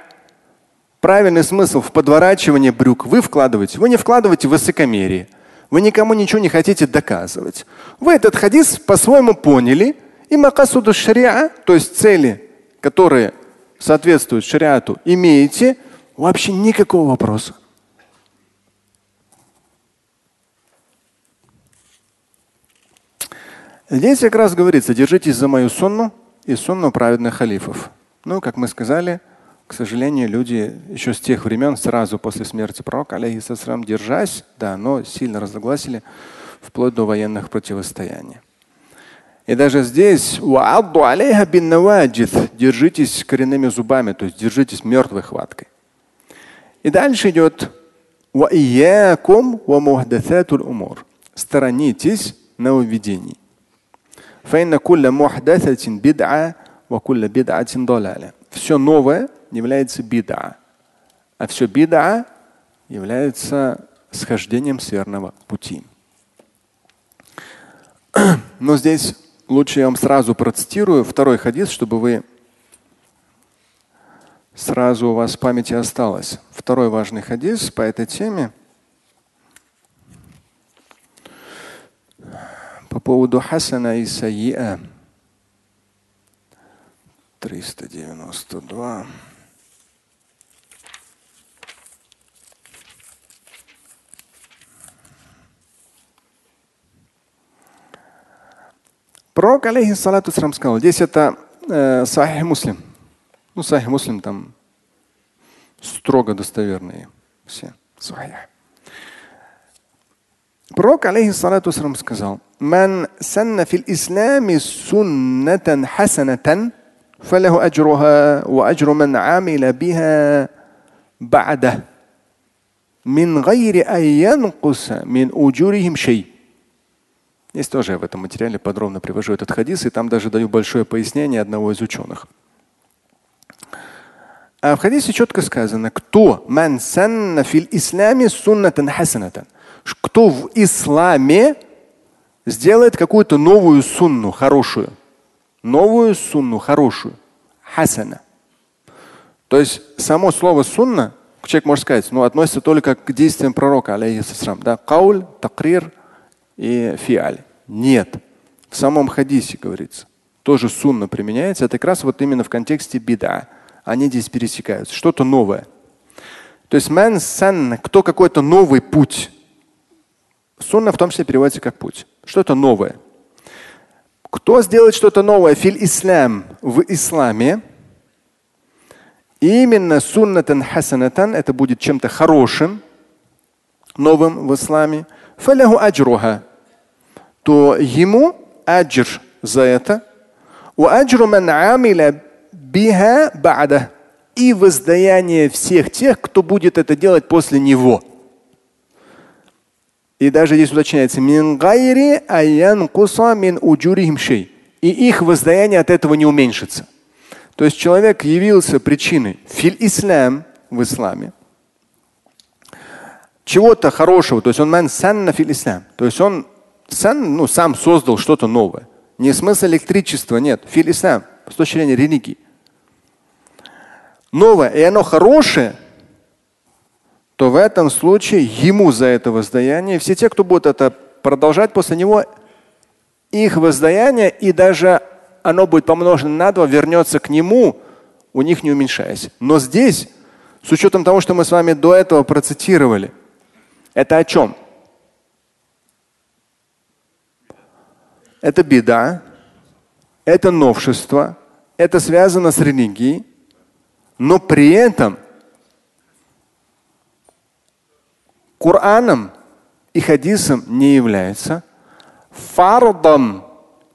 правильный смысл в подворачивание брюк, вы вкладываете, вы не вкладываете высокомерие. Вы никому ничего не хотите доказывать. Вы этот хадис по-своему поняли, и макасуду шариа, то есть цели, которые соответствуют шариату, имеете, вообще никакого вопроса. Здесь как раз говорится, держитесь за мою сунну и сунну праведных халифов. Ну, как мы сказали, к сожалению, люди еще с тех времен, сразу после смерти пророка, алейхиссалам, держась, да, но сильно разогласили вплоть до военных противостояний. И даже здесь держитесь коренными зубами, то есть держитесь мертвой хваткой. И дальше идет Сторонитесь нововведений. فإن كل محدثة بدعة وكل بدعة ضلالة. Все новое является бида, а все бида является схождением с верного пути. Но здесь лучше я вам сразу процитирую второй хадис, чтобы вы сразу у вас в памяти осталось. Второй важный хадис по этой теме. По поводу Хасана и Саиа. 392. Пророк, алейхиссалату сказал, здесь это э, Сахих Муслим. Ну, Сахих Муслим там строго достоверные все. Сахих. Пророк, алейхиссалату сказал, من سن في الإسلام سنة حسنة فله أجرها وأجر من عمل بها بعده من غير أن ينقص من أجورهم شيء Здесь тоже я в этом материале подробно привожу этот хадис, и там даже даю большое пояснение одного из ученых. А в хадисе четко сказано, кто ман санна фил исламе суннатан хасанатан. Кто в исламе сделает какую-то новую сунну, хорошую. Новую сунну, хорошую. Хасана. То есть само слово сунна, человек может сказать, ну, относится только к действиям пророка, алейхиссалам. Да? Кауль, такрир и фиаль. Нет. В самом хадисе говорится. Тоже сунна применяется. Это как раз вот именно в контексте бида. Они здесь пересекаются. Что-то новое. То есть ман сан, кто какой-то новый путь. Сунна в том числе переводится как путь. Что-то новое. Кто сделает что-то новое филь ислам в исламе, именно суннатан хасанатан, это будет чем-то хорошим, новым в исламе, фаляху аджруха то ему аджр за это. И воздаяние всех тех, кто будет это делать после него. И даже здесь уточняется и их воздаяние от этого не уменьшится. То есть человек явился причиной филь ислам в исламе. Чего-то хорошего, то есть он ман санна филь ислам. То есть он сам, ну, сам создал что-то новое. Не смысл электричества, нет. Филь ислам, с точки зрения религии. Новое, и оно хорошее, то в этом случае ему за это воздаяние, все те, кто будут это продолжать после него, их воздаяние и даже оно будет помножено на два, вернется к нему, у них не уменьшаясь. Но здесь, с учетом того, что мы с вами до этого процитировали, это о чем? это беда, это новшество, это связано с религией, но при этом Кораном и хадисом не является, фардом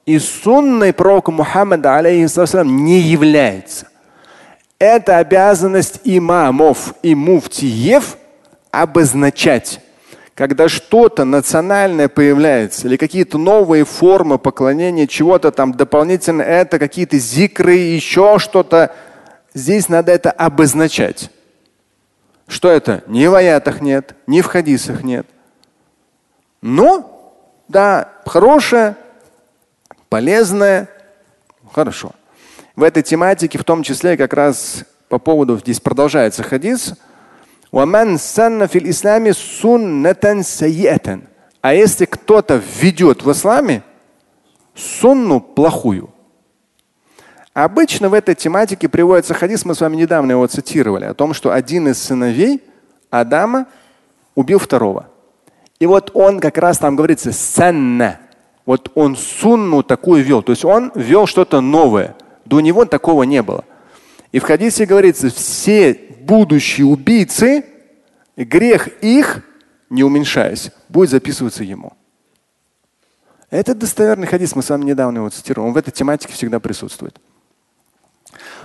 и сунной пророка Мухаммада алейхиссалам не является. Это обязанность имамов и муфтиев обозначать когда что-то национальное появляется или какие-то новые формы поклонения, чего-то там дополнительно, это какие-то зикры, еще что-то, здесь надо это обозначать. Что это? Ни в аятах нет, ни в хадисах нет. Но, да, хорошее, полезное, хорошо. В этой тематике в том числе как раз по поводу, здесь продолжается хадис. А если кто-то введет в исламе сунну плохую, Обычно в этой тематике приводится хадис, мы с вами недавно его цитировали, о том, что один из сыновей Адама убил второго. И вот он как раз там говорится санна. Вот он сунну такую вел. То есть он вел что-то новое. До него такого не было. И в хадисе говорится, все будущие убийцы, грех их, не уменьшаясь, будет записываться ему. Это достоверный хадис, мы с вами недавно его цитировали. Он в этой тематике всегда присутствует.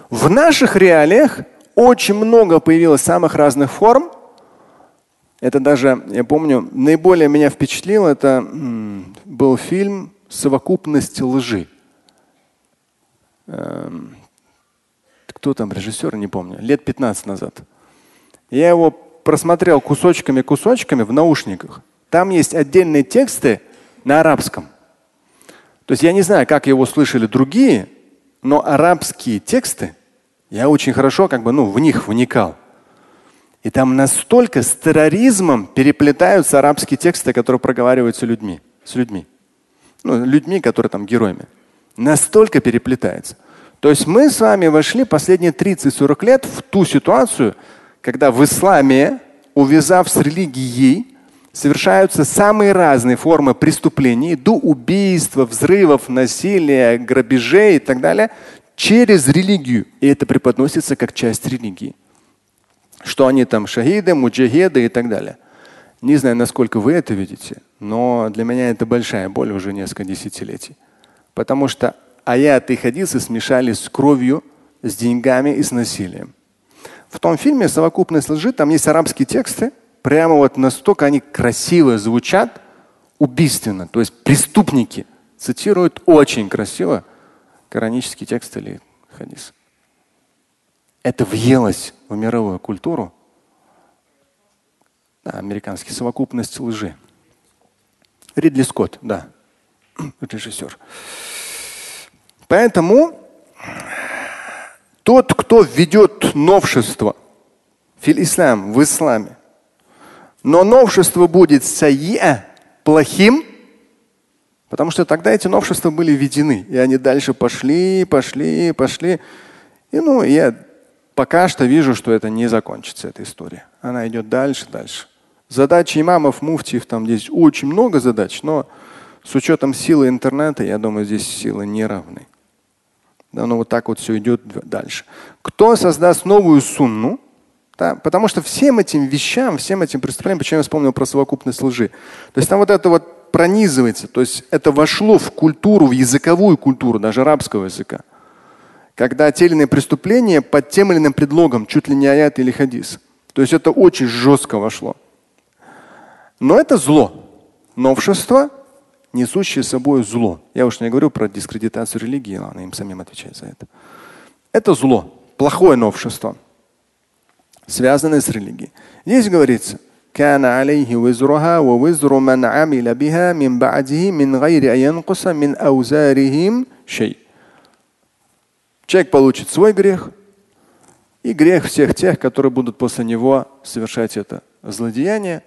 В наших реалиях очень много появилось самых разных форм. Это даже, я помню, наиболее меня впечатлил, это был фильм «Совокупность лжи». Эм, кто там режиссер, не помню, лет 15 назад. Я его просмотрел кусочками-кусочками в наушниках. Там есть отдельные тексты на арабском. То есть я не знаю, как его слышали другие, но арабские тексты я очень хорошо как бы, ну, в них вникал. И там настолько с терроризмом переплетаются арабские тексты, которые проговариваются людьми, с людьми. Ну, людьми, которые там героями. Настолько переплетается. То есть мы с вами вошли последние 30-40 лет в ту ситуацию, когда в исламе, увязав с религией, совершаются самые разные формы преступлений, до убийства, взрывов, насилия, грабежей и так далее, через религию. И это преподносится как часть религии. Что они там шахиды, муджахеды и так далее. Не знаю, насколько вы это видите, но для меня это большая боль уже несколько десятилетий. Потому что аяты и хадисы смешались с кровью, с деньгами и с насилием. В том фильме «Совокупность лжи» там есть арабские тексты, прямо вот настолько они красиво звучат, убийственно. То есть преступники цитируют очень красиво коранический текст или хадис. Это въелось в мировую культуру. Да, американский совокупность лжи. Ридли Скотт, да, режиссер. Поэтому тот, кто введет новшество фил ислам в исламе, но новшество будет сайя плохим, Потому что тогда эти новшества были введены, и они дальше пошли, пошли, пошли. И ну, я пока что вижу, что это не закончится, эта история. Она идет дальше, дальше. Задачи имамов, муфтиев, там здесь очень много задач, но с учетом силы интернета, я думаю, здесь силы не равны. Да, но вот так вот все идет дальше. Кто создаст новую сунну, да, потому что всем этим вещам, всем этим преступлениям, почему я вспомнил про совокупность лжи. То есть там вот это вот пронизывается, то есть это вошло в культуру, в языковую культуру, даже арабского языка. Когда те или иные преступления под тем или иным предлогом, чуть ли не аят или хадис. То есть это очень жестко вошло. Но это зло. Новшество, несущее собой зло. Я уж не говорю про дискредитацию религии, ладно, им самим отвечать за это. Это зло, плохое новшество, связанное с религией. Здесь говорится, كان عليه وزرها ووزر من عمل بها من بعده من غير أن ينقص من أوزارهم شيء. Человек получит свой грех и грех всех тех, которые будут после него совершать это злодеяние.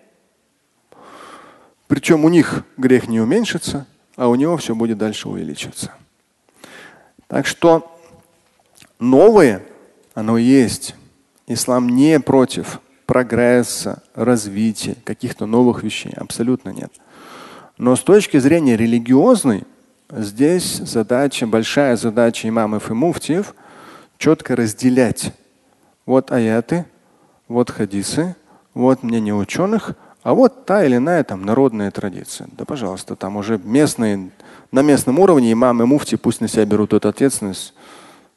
Причем у них грех не уменьшится, а у него все будет дальше увеличиваться. Так что новое, оно есть. Ислам не против прогресса, развития, каких-то новых вещей. Абсолютно нет. Но с точки зрения религиозной, здесь задача, большая задача имамов и муфтиев четко разделять. Вот аяты, вот хадисы, вот мнение ученых, а вот та или иная там народная традиция. Да, пожалуйста, там уже местные, на местном уровне имамы, муфти пусть на себя берут эту ответственность.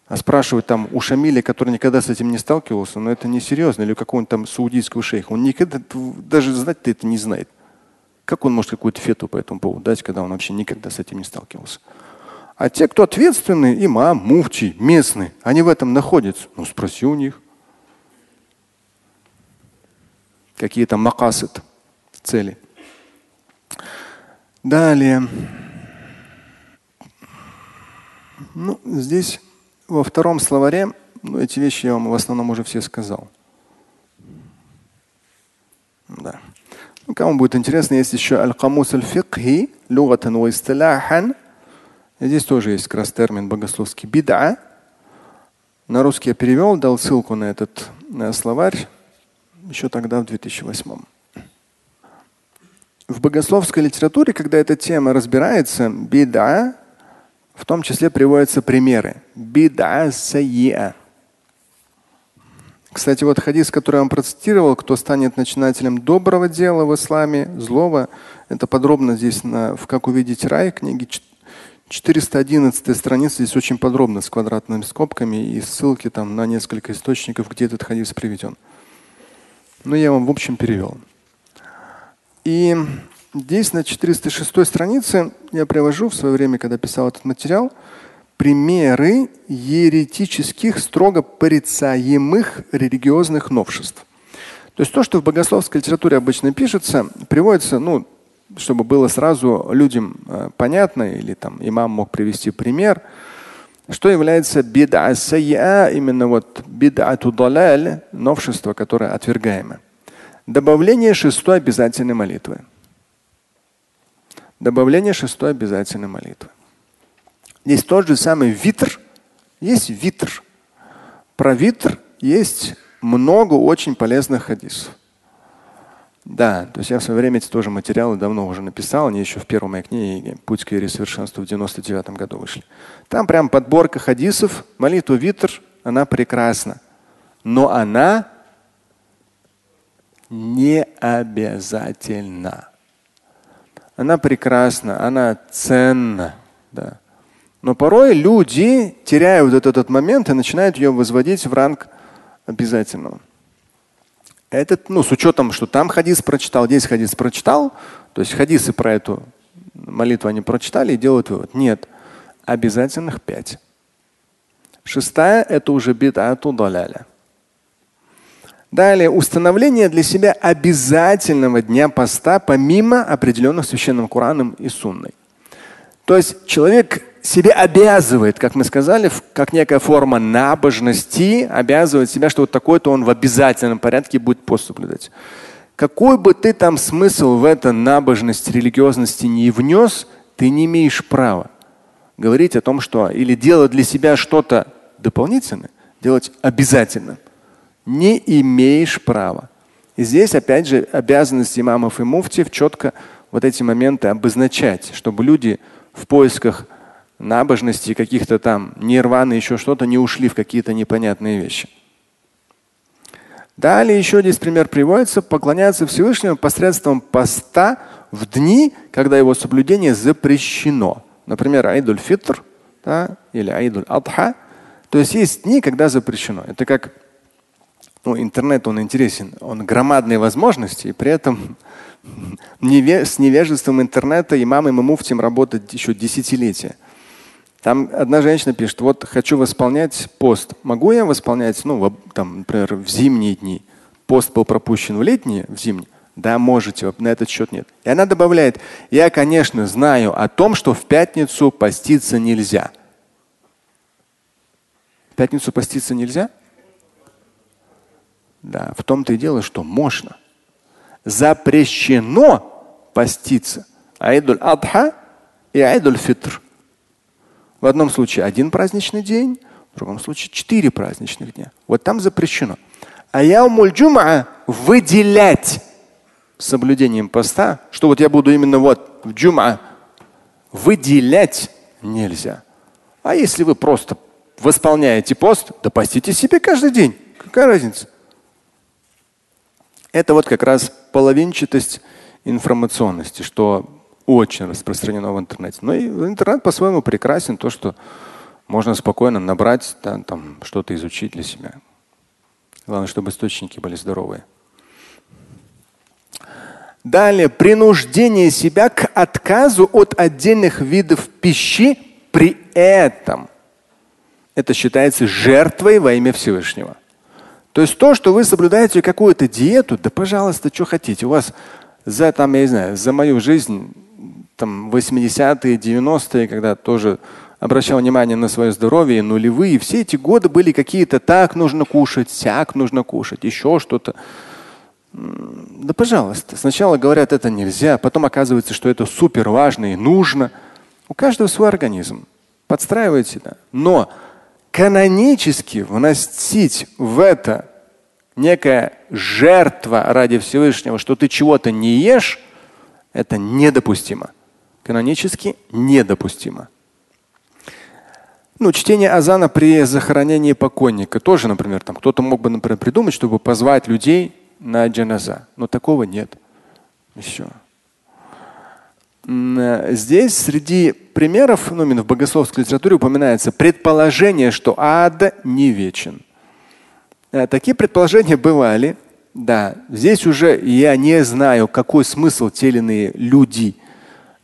А спрашивать там у Шамиля, который никогда с этим не сталкивался, но это несерьезно, или какого-нибудь там саудийского шейха. Он никогда даже знать-то это не знает. Как он может какую-то фету по этому поводу дать, когда он вообще никогда с этим не сталкивался? А те, кто ответственны, имам, муфти, местные, они в этом находятся. Ну, спроси у них. Какие там макасыт, цели. Далее. Ну, здесь во втором словаре, ну, эти вещи я вам в основном уже все сказал. Да. Ну, кому будет интересно, есть еще аль-камус аль-фикхи, лугатан ва. Здесь тоже есть как раз термин богословский бида. На русский я перевел, дал ссылку на этот на словарь еще тогда, в 2008. В богословской литературе, когда эта тема разбирается, бида, в том числе приводятся примеры. Бида сайя. Кстати, вот хадис, который я вам процитировал, кто станет начинателем доброго дела в исламе, злого, это подробно здесь на, в «Как увидеть рай» книги 411 страница, здесь очень подробно с квадратными скобками и ссылки там на несколько источников, где этот хадис приведен. Но я вам в общем перевел. И здесь на 406 странице я привожу в свое время, когда писал этот материал, примеры еретических, строго порицаемых религиозных новшеств. То есть то, что в богословской литературе обычно пишется, приводится, ну, чтобы было сразу людям э, понятно, или там имам мог привести пример, что является бид'a сайя, именно вот бид'ату далаль, новшество, которое отвергаемо. Добавление шестой обязательной молитвы. Добавление шестой обязательной молитвы. Здесь тот же самый витр. Есть витр. Про витр есть много очень полезных хадисов. Да, то есть я в свое время эти тоже материалы давно уже написал, они еще в первой моей книге «Путь к вере совершенству» в 99 году вышли. Там прям подборка хадисов, молитва витр, она прекрасна. Но она не обязательна. Она прекрасна, она ценна. Да. Но порой люди теряют этот, этот момент и начинают ее возводить в ранг обязательного. Этот, ну, с учетом, что там хадис прочитал, здесь хадис прочитал, то есть хадисы про эту молитву они прочитали и делают вывод. Нет, обязательных пять. Шестая – это уже бид'ату даляля. Далее, установление для себя обязательного дня поста помимо определенных священным Кораном и Сунной. То есть человек себе обязывает, как мы сказали, как некая форма набожности, обязывает себя, что вот такой-то он в обязательном порядке будет пост соблюдать. Какой бы ты там смысл в это набожность, религиозности не внес, ты не имеешь права говорить о том, что или делать для себя что-то дополнительное, делать обязательно. Не имеешь права. И здесь, опять же, обязанность имамов и муфтиев четко вот эти моменты обозначать, чтобы люди в поисках набожности, каких-то там нирваны, еще что-то, не ушли в какие-то непонятные вещи. Далее еще здесь пример приводится. Поклоняться Всевышнему посредством поста в дни, когда его соблюдение запрещено. Например, Айдуль Фитр да, или Айдуль Адха. То есть есть дни, когда запрещено. Это как ну, интернет, он интересен. Он громадные возможности, и при этом с невежеством интернета имамам и муфтиям работать еще десятилетия. Там одна женщина пишет, вот хочу восполнять пост. Могу я восполнять, ну, там, например, в зимние дни? Пост был пропущен в летние, в зимние? Да, можете, на этот счет нет. И она добавляет, я, конечно, знаю о том, что в пятницу поститься нельзя. В пятницу поститься нельзя? Да, в том-то и дело, что можно. Запрещено поститься. Айдуль Адха и Айдуль Фитр. В одном случае один праздничный день, в другом случае четыре праздничных дня. Вот там запрещено. А яумуль джум'a выделять соблюдением поста, что вот я буду именно вот в джум'a, выделять нельзя. А если вы просто восполняете пост, да постите себе каждый день. Какая разница? Это вот как раз половинчатость информационности, что очень распространено в интернете. Но и интернет по-своему прекрасен, то, что можно спокойно набрать, да, там что-то изучить для себя. Главное, чтобы источники были здоровые. Далее, принуждение себя к отказу от отдельных видов пищи при этом. Это считается жертвой во имя Всевышнего. То есть то, что вы соблюдаете какую-то диету, да пожалуйста, что хотите. У вас за там, я не знаю, за мою жизнь там 80-е, 90-е, когда тоже обращал внимание на свое здоровье, нулевые. Все эти годы были какие-то так нужно кушать, сяк нужно кушать, еще что-то. Да пожалуйста. Сначала говорят, это нельзя, потом оказывается, что это супер важно и нужно. У каждого свой организм. Подстраивайте, да. Но канонически вносить в это некая жертва ради Всевышнего, что ты чего-то не ешь, это недопустимо. Канонически недопустимо. Ну, чтение азана при захоронении покойника тоже, например, там кто-то мог бы, например, придумать, чтобы позвать людей на джаназа. Но такого нет. Еще. Здесь среди примеров, ну, именно в богословской литературе упоминается предположение, что ад не вечен. Э, такие предположения бывали. Да, здесь уже я не знаю, какой смысл те или иные люди,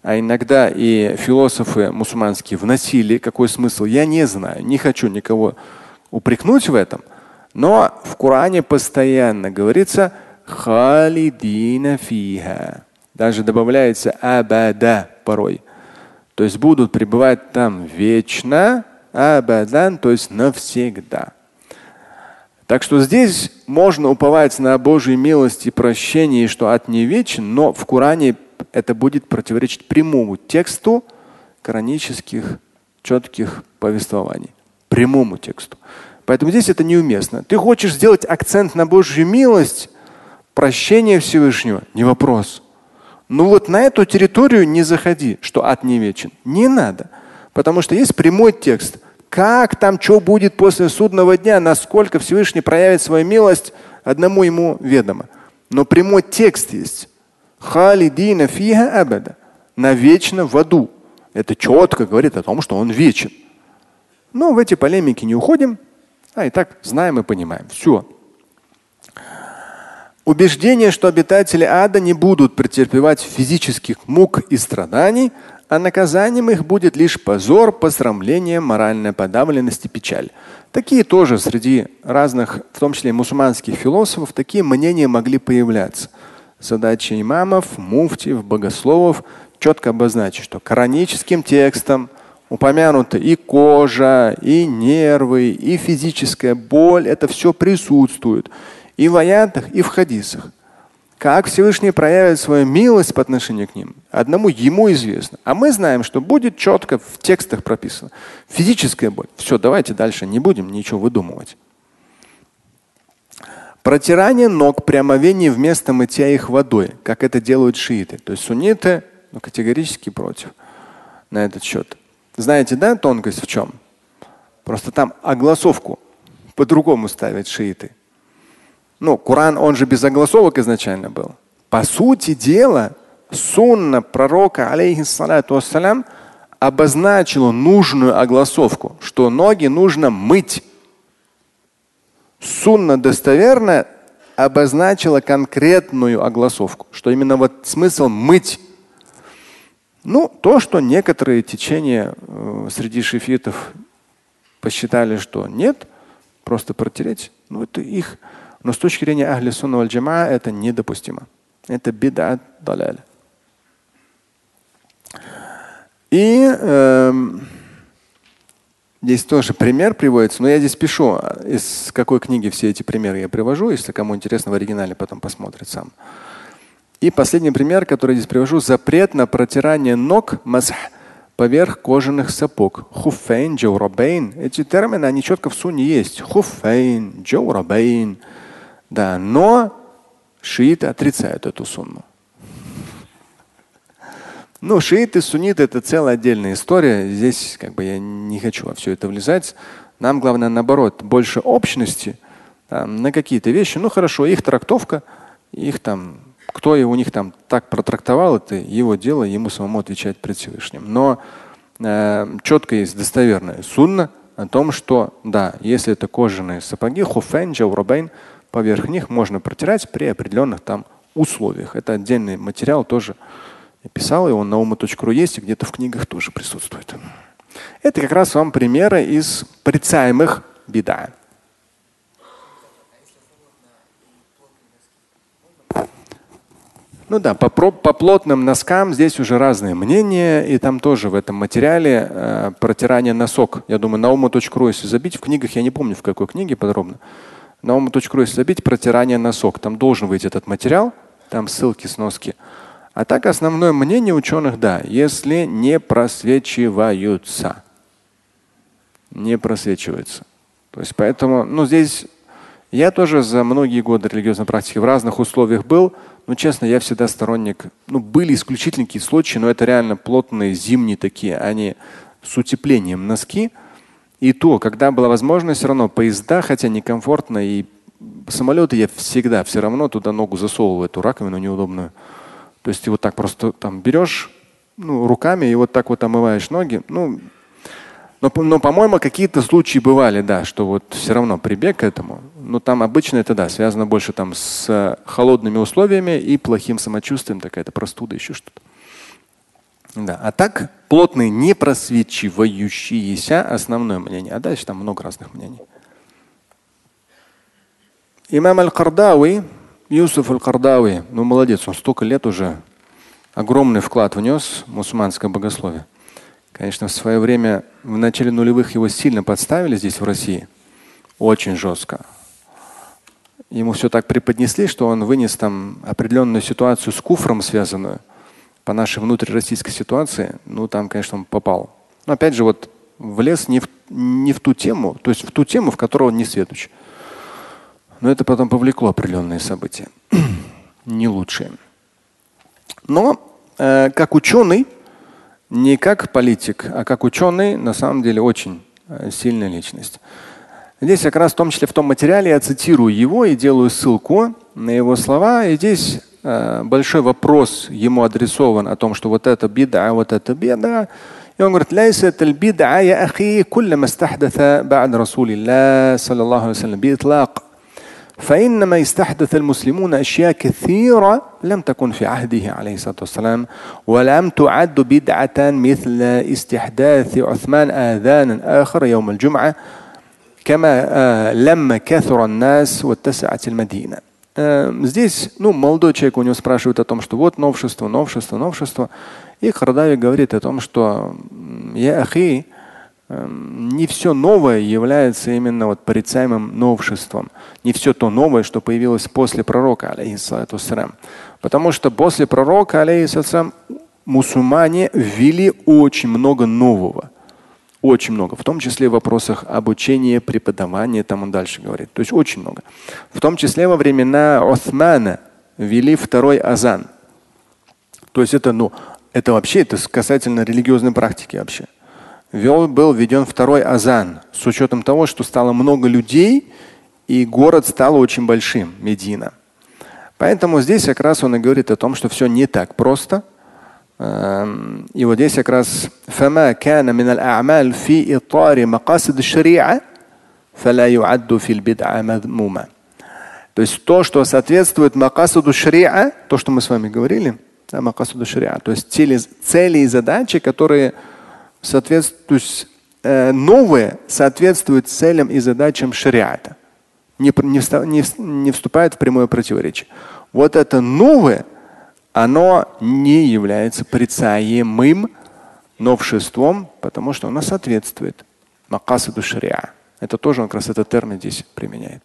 а иногда и философы мусульманские вносили, какой смысл, я не знаю, не хочу никого упрекнуть в этом. Но в Коране постоянно говорится халидина фиха. Даже добавляется абада порой. То есть будут пребывать там вечно, абадан, то есть навсегда. Так что здесь можно уповать на Божью милость и прощение, что ад не вечен, но в Коране это будет противоречить прямому тексту коранических четких повествований. Прямому тексту. Поэтому здесь это неуместно. Ты хочешь сделать акцент на Божью милость, прощение Всевышнего, не вопрос. Но вот на эту территорию не заходи, что ад не вечен. Не надо. Потому что есть прямой текст – как там, что будет после судного дня, насколько Всевышний проявит свою милость, одному ему ведомо. Но прямой текст есть. Халидина фиха абада. Навечно в аду. Это четко говорит о том, что он вечен. Но в эти полемики не уходим, а и так знаем и понимаем. Все. Убеждение, что обитатели ада не будут претерпевать физических мук и страданий, а наказанием их будет лишь позор, посрамление, моральная подавленность и печаль. Такие тоже среди разных, в том числе мусульманских философов, такие мнения могли появляться. Задача имамов, муфтиев, богословов четко обозначить, что кораническим текстом упомянуты и кожа, и нервы, и физическая боль. Это все присутствует и в аятах, и в хадисах. Как Всевышний проявит свою милость по отношению к ним, одному ему известно. А мы знаем, что будет четко в текстах прописано. Физическая боль. Все, давайте дальше не будем ничего выдумывать. Протирание ног при омовении вместо мытья их водой, как это делают шииты. То есть сунниты ну, категорически против на этот счет. Знаете, да, тонкость в чем? Просто там огласовку по-другому ставят шииты. Ну, Коран, он же без огласовок изначально был. По сути дела, сунна пророка, алейхиссалату вассалям, обозначила нужную огласовку, что ноги нужно мыть. Сунна достоверно обозначила конкретную огласовку, что именно вот смысл мыть. Ну, то, что некоторые течения э, среди шифитов посчитали, что нет, просто протереть, ну это их но с точки зрения Ахли Сунна Джама это недопустимо. Это бидат даляль. И э, здесь тоже пример приводится, но я здесь пишу, из какой книги все эти примеры я привожу, если кому интересно в оригинале потом посмотрит сам. И последний пример, который здесь привожу, запрет на протирание ног масх поверх кожаных сапог. Хуфейн, джаурабейн. Эти термины, они четко в суне есть. Хуфейн, джаурабейн. Да, но шииты отрицают эту сунну. Ну, шииты, сунниты – это целая отдельная история. Здесь как бы я не хочу во все это влезать. Нам главное, наоборот, больше общности там, на какие-то вещи. Ну, хорошо, их трактовка, их там, кто у них там так протрактовал, это его дело, ему самому отвечать пред Всевышним. Но э, четко есть достоверная сунна о том, что да, если это кожаные сапоги, хуфен, джаурабайн – поверх них можно протирать при определенных там условиях. Это отдельный материал тоже я писал, и он на ума.ру есть, и где-то в книгах тоже присутствует. Это как раз вам примеры из порицаемых беда. Ну да, по, по плотным носкам здесь уже разные мнения, и там тоже в этом материале э, протирание носок. Я думаю, на ума.ру, если забить в книгах, я не помню в какой книге подробно, на ума.ру, если забить протирание носок, там должен выйти этот материал, там ссылки, сноски. А так основное мнение ученых, да, если не просвечиваются. Не просвечиваются. То есть поэтому, ну здесь я тоже за многие годы религиозной практики в разных условиях был. Ну, честно, я всегда сторонник. Ну, были исключительные случаи, но это реально плотные зимние такие, они с утеплением носки. И то, когда была возможность, все равно поезда, хотя некомфортно, и самолеты я всегда все равно туда ногу засовываю, эту раковину неудобную. То есть ты вот так просто там берешь ну, руками и вот так вот омываешь ноги. Ну, но, но по-моему, какие-то случаи бывали, да, что вот все равно прибег к этому. Но там обычно это, да, связано больше там с холодными условиями и плохим самочувствием, такая-то простуда, еще что-то. Да. А так плотные, не просвечивающиеся основное мнение. А дальше там много разных мнений. Имам Аль-Кардауи, Юсуф Аль-Кардауи, ну молодец, он столько лет уже огромный вклад внес в мусульманское богословие. Конечно, в свое время в начале нулевых его сильно подставили здесь, в России. Очень жестко. Ему все так преподнесли, что он вынес там определенную ситуацию с куфром связанную по нашей внутрироссийской ситуации. Ну, там, конечно, он попал. Но опять же, вот влез не в, не в ту тему, то есть в ту тему, в которую он не светоч. Но это потом повлекло определенные события. не лучшие. Но э, как ученый, не как политик, а как ученый, на самом деле очень э, сильная личность. Здесь как раз в том числе в том материале я цитирую его и делаю ссылку на его слова. И здесь большой вопрос ему адресован о том, что вот это беда, вот это беда. И он говорит, ليست البدعة يا أخي كل ما استحدث بعد رسول الله صلى الله عليه وسلم بإطلاق فإنما استحدث المسلمون أشياء كثيرة لم تكن في عهده عليه الصلاة والسلام ولم تعد بدعة مثل استحداث عثمان آذان آخر يوم الجمعة كما لما كثر الناس واتسعت Эм, здесь, ну, молодой человек у него спрашивает о том, что вот новшество, новшество, новшество. И Хардави говорит о том, что я ахи, эм, не все новое является именно вот порицаемым новшеством. Не все то новое, что появилось после пророка, алейхиссалату Потому что после пророка, алейхиссалату мусульмане ввели очень много нового. Очень много. В том числе в вопросах обучения, преподавания, там он дальше говорит. То есть очень много. В том числе во времена Османа ввели второй азан. То есть это, ну, это вообще, это касательно религиозной практики вообще вел, был введен второй азан с учетом того, что стало много людей и город стал очень большим, Медина. Поэтому здесь как раз он и говорит о том, что все не так просто. Эм, и вот здесь как раз فما كان من الأعمال في إطار مقاصد الشريعة فلا يعد في البدعة مذموما. То есть то, что соответствует макасуду шриа, то, что мы с вами говорили, да, макасуду шриа, то есть цели, цели и задачи, которые соответствует, то есть, э, новое соответствует целям и задачам шариата. Не, не, не, не вступает в прямое противоречие. Вот это новое, оно не является порицаемым новшеством, потому что оно соответствует макасаду шариа. Это тоже он как раз этот термин здесь применяет.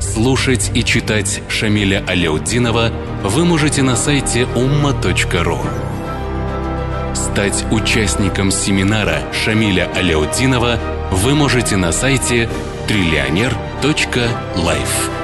Слушать и читать Шамиля Аляутдинова вы можете на сайте umma.ru. Стать участником семинара Шамиля Аляутдинова вы можете на сайте триллионер.life.